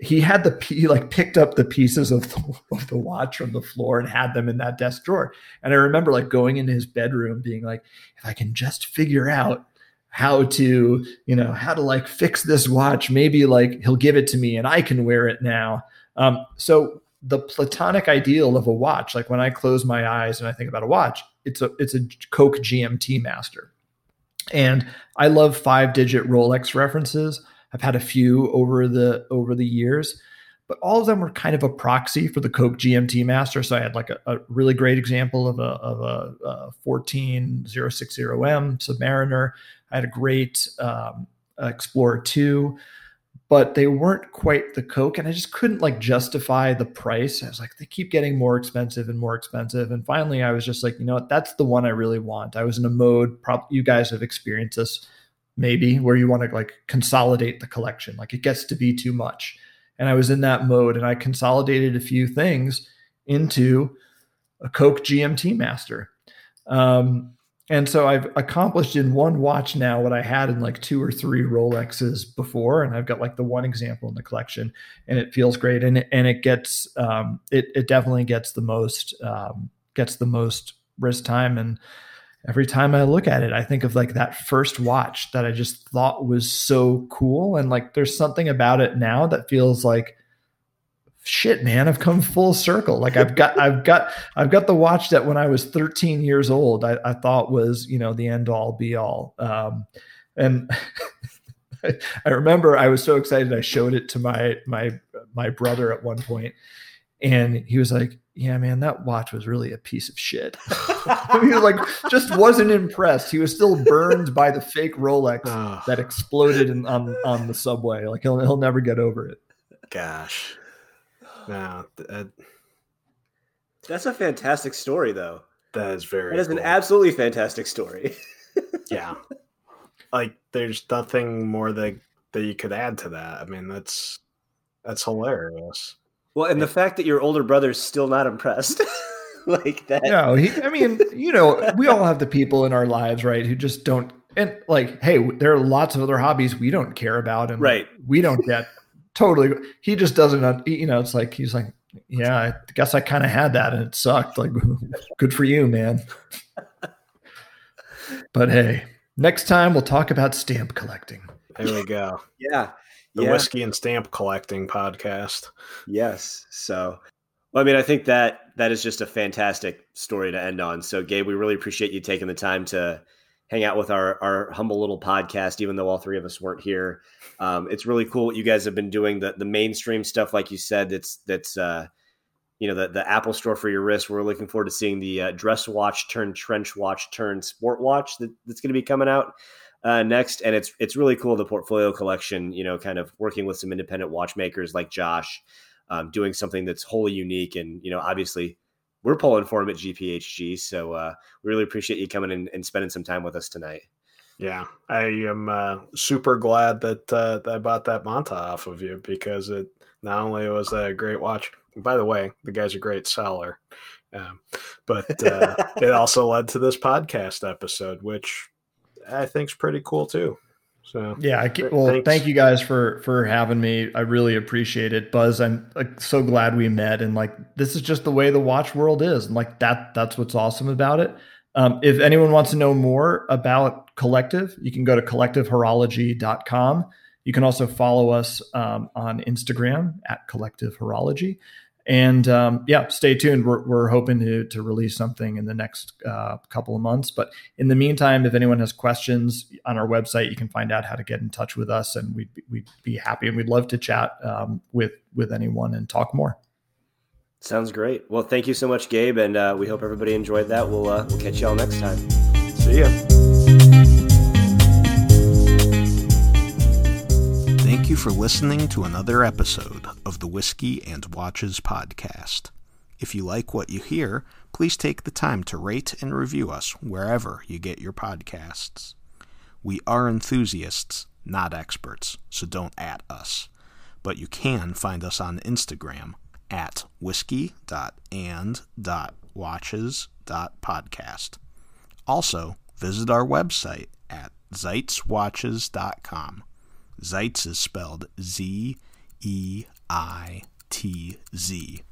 he had the he like picked up the pieces of the, of the watch from the floor and had them in that desk drawer. And I remember like going into his bedroom, being like, if I can just figure out how to you know how to like fix this watch, maybe like he'll give it to me and I can wear it now. Um, so the platonic ideal of a watch, like when I close my eyes and I think about a watch, it's a it's a Coke GMT Master, and I love five digit Rolex references. I've had a few over the over the years, but all of them were kind of a proxy for the Coke GMT Master. So I had like a, a really great example of a of a, a 14060M Submariner. I had a great um, Explorer 2, but they weren't quite the Coke, and I just couldn't like justify the price. I was like, they keep getting more expensive and more expensive, and finally, I was just like, you know what, that's the one I really want. I was in a mode. Probably you guys have experienced this maybe where you want to like consolidate the collection like it gets to be too much and i was in that mode and i consolidated a few things into a coke gmt master um, and so i've accomplished in one watch now what i had in like two or three rolexes before and i've got like the one example in the collection and it feels great and it, and it gets um, it, it definitely gets the most um, gets the most wrist time and every time I look at it, I think of like that first watch that I just thought was so cool. And like there's something about it now that feels like shit, man, I've come full circle. Like I've got I've got I've got the watch that when I was 13 years old, I, I thought was, you know, the end all be all. Um, and I remember I was so excited I showed it to my my my brother at one point and he was like yeah, man, that watch was really a piece of shit. he was like, just wasn't impressed. He was still burned by the fake Rolex that exploded in, on on the subway. Like he'll he'll never get over it. Gosh, no, uh, that's a fantastic story, though. That is very. That is cool. an absolutely fantastic story. yeah, like there's nothing more that that you could add to that. I mean, that's that's hilarious. Well, and the fact that your older brother's still not impressed. like that. No, he, I mean, you know, we all have the people in our lives, right, who just don't. And like, hey, there are lots of other hobbies we don't care about, and right, we don't get totally. He just doesn't. Uh, you know, it's like he's like, yeah, I guess I kind of had that, and it sucked. Like, good for you, man. but hey, next time we'll talk about stamp collecting. There we go. yeah the yeah. whiskey and stamp collecting podcast. Yes. So, Well, I mean, I think that that is just a fantastic story to end on. So, Gabe, we really appreciate you taking the time to hang out with our our humble little podcast, even though all three of us weren't here. Um, it's really cool what you guys have been doing. The the mainstream stuff, like you said, that's that's uh, you know the the Apple Store for your wrist. We're looking forward to seeing the uh, dress watch turn trench watch turn sport watch that, that's going to be coming out uh, next, and it's it's really cool the portfolio collection. You know, kind of working with some independent watchmakers like Josh, um, doing something that's wholly unique, and you know, obviously we're pulling for him at GPHG. So uh, we really appreciate you coming in and spending some time with us tonight. Yeah, I am uh, super glad that, uh, that I bought that Monta off of you because it not only was that a great watch. By the way, the guy's a great seller, um, but uh, it also led to this podcast episode, which I think is pretty cool too. So yeah, I, well, thanks. thank you guys for for having me. I really appreciate it, Buzz. I'm like so glad we met, and like this is just the way the watch world is, and like that that's what's awesome about it. Um, if anyone wants to know more about Collective, you can go to collectivehorology.com. You can also follow us um, on Instagram at Collective Horology. And um, yeah, stay tuned. We're, we're hoping to, to release something in the next uh, couple of months. But in the meantime, if anyone has questions on our website, you can find out how to get in touch with us, and we'd, we'd be happy and we'd love to chat um, with with anyone and talk more. Sounds great. Well, thank you so much, Gabe, and uh, we hope everybody enjoyed that. We'll uh, we'll catch you all next time. See ya. Thank you for listening to another episode of the Whiskey and Watches podcast. If you like what you hear, please take the time to rate and review us wherever you get your podcasts. We are enthusiasts, not experts, so don't at us. But you can find us on Instagram at whiskey.and.watches.podcast. Also, visit our website at zeitzwatches.com. Zeitz is spelled Z E I T Z.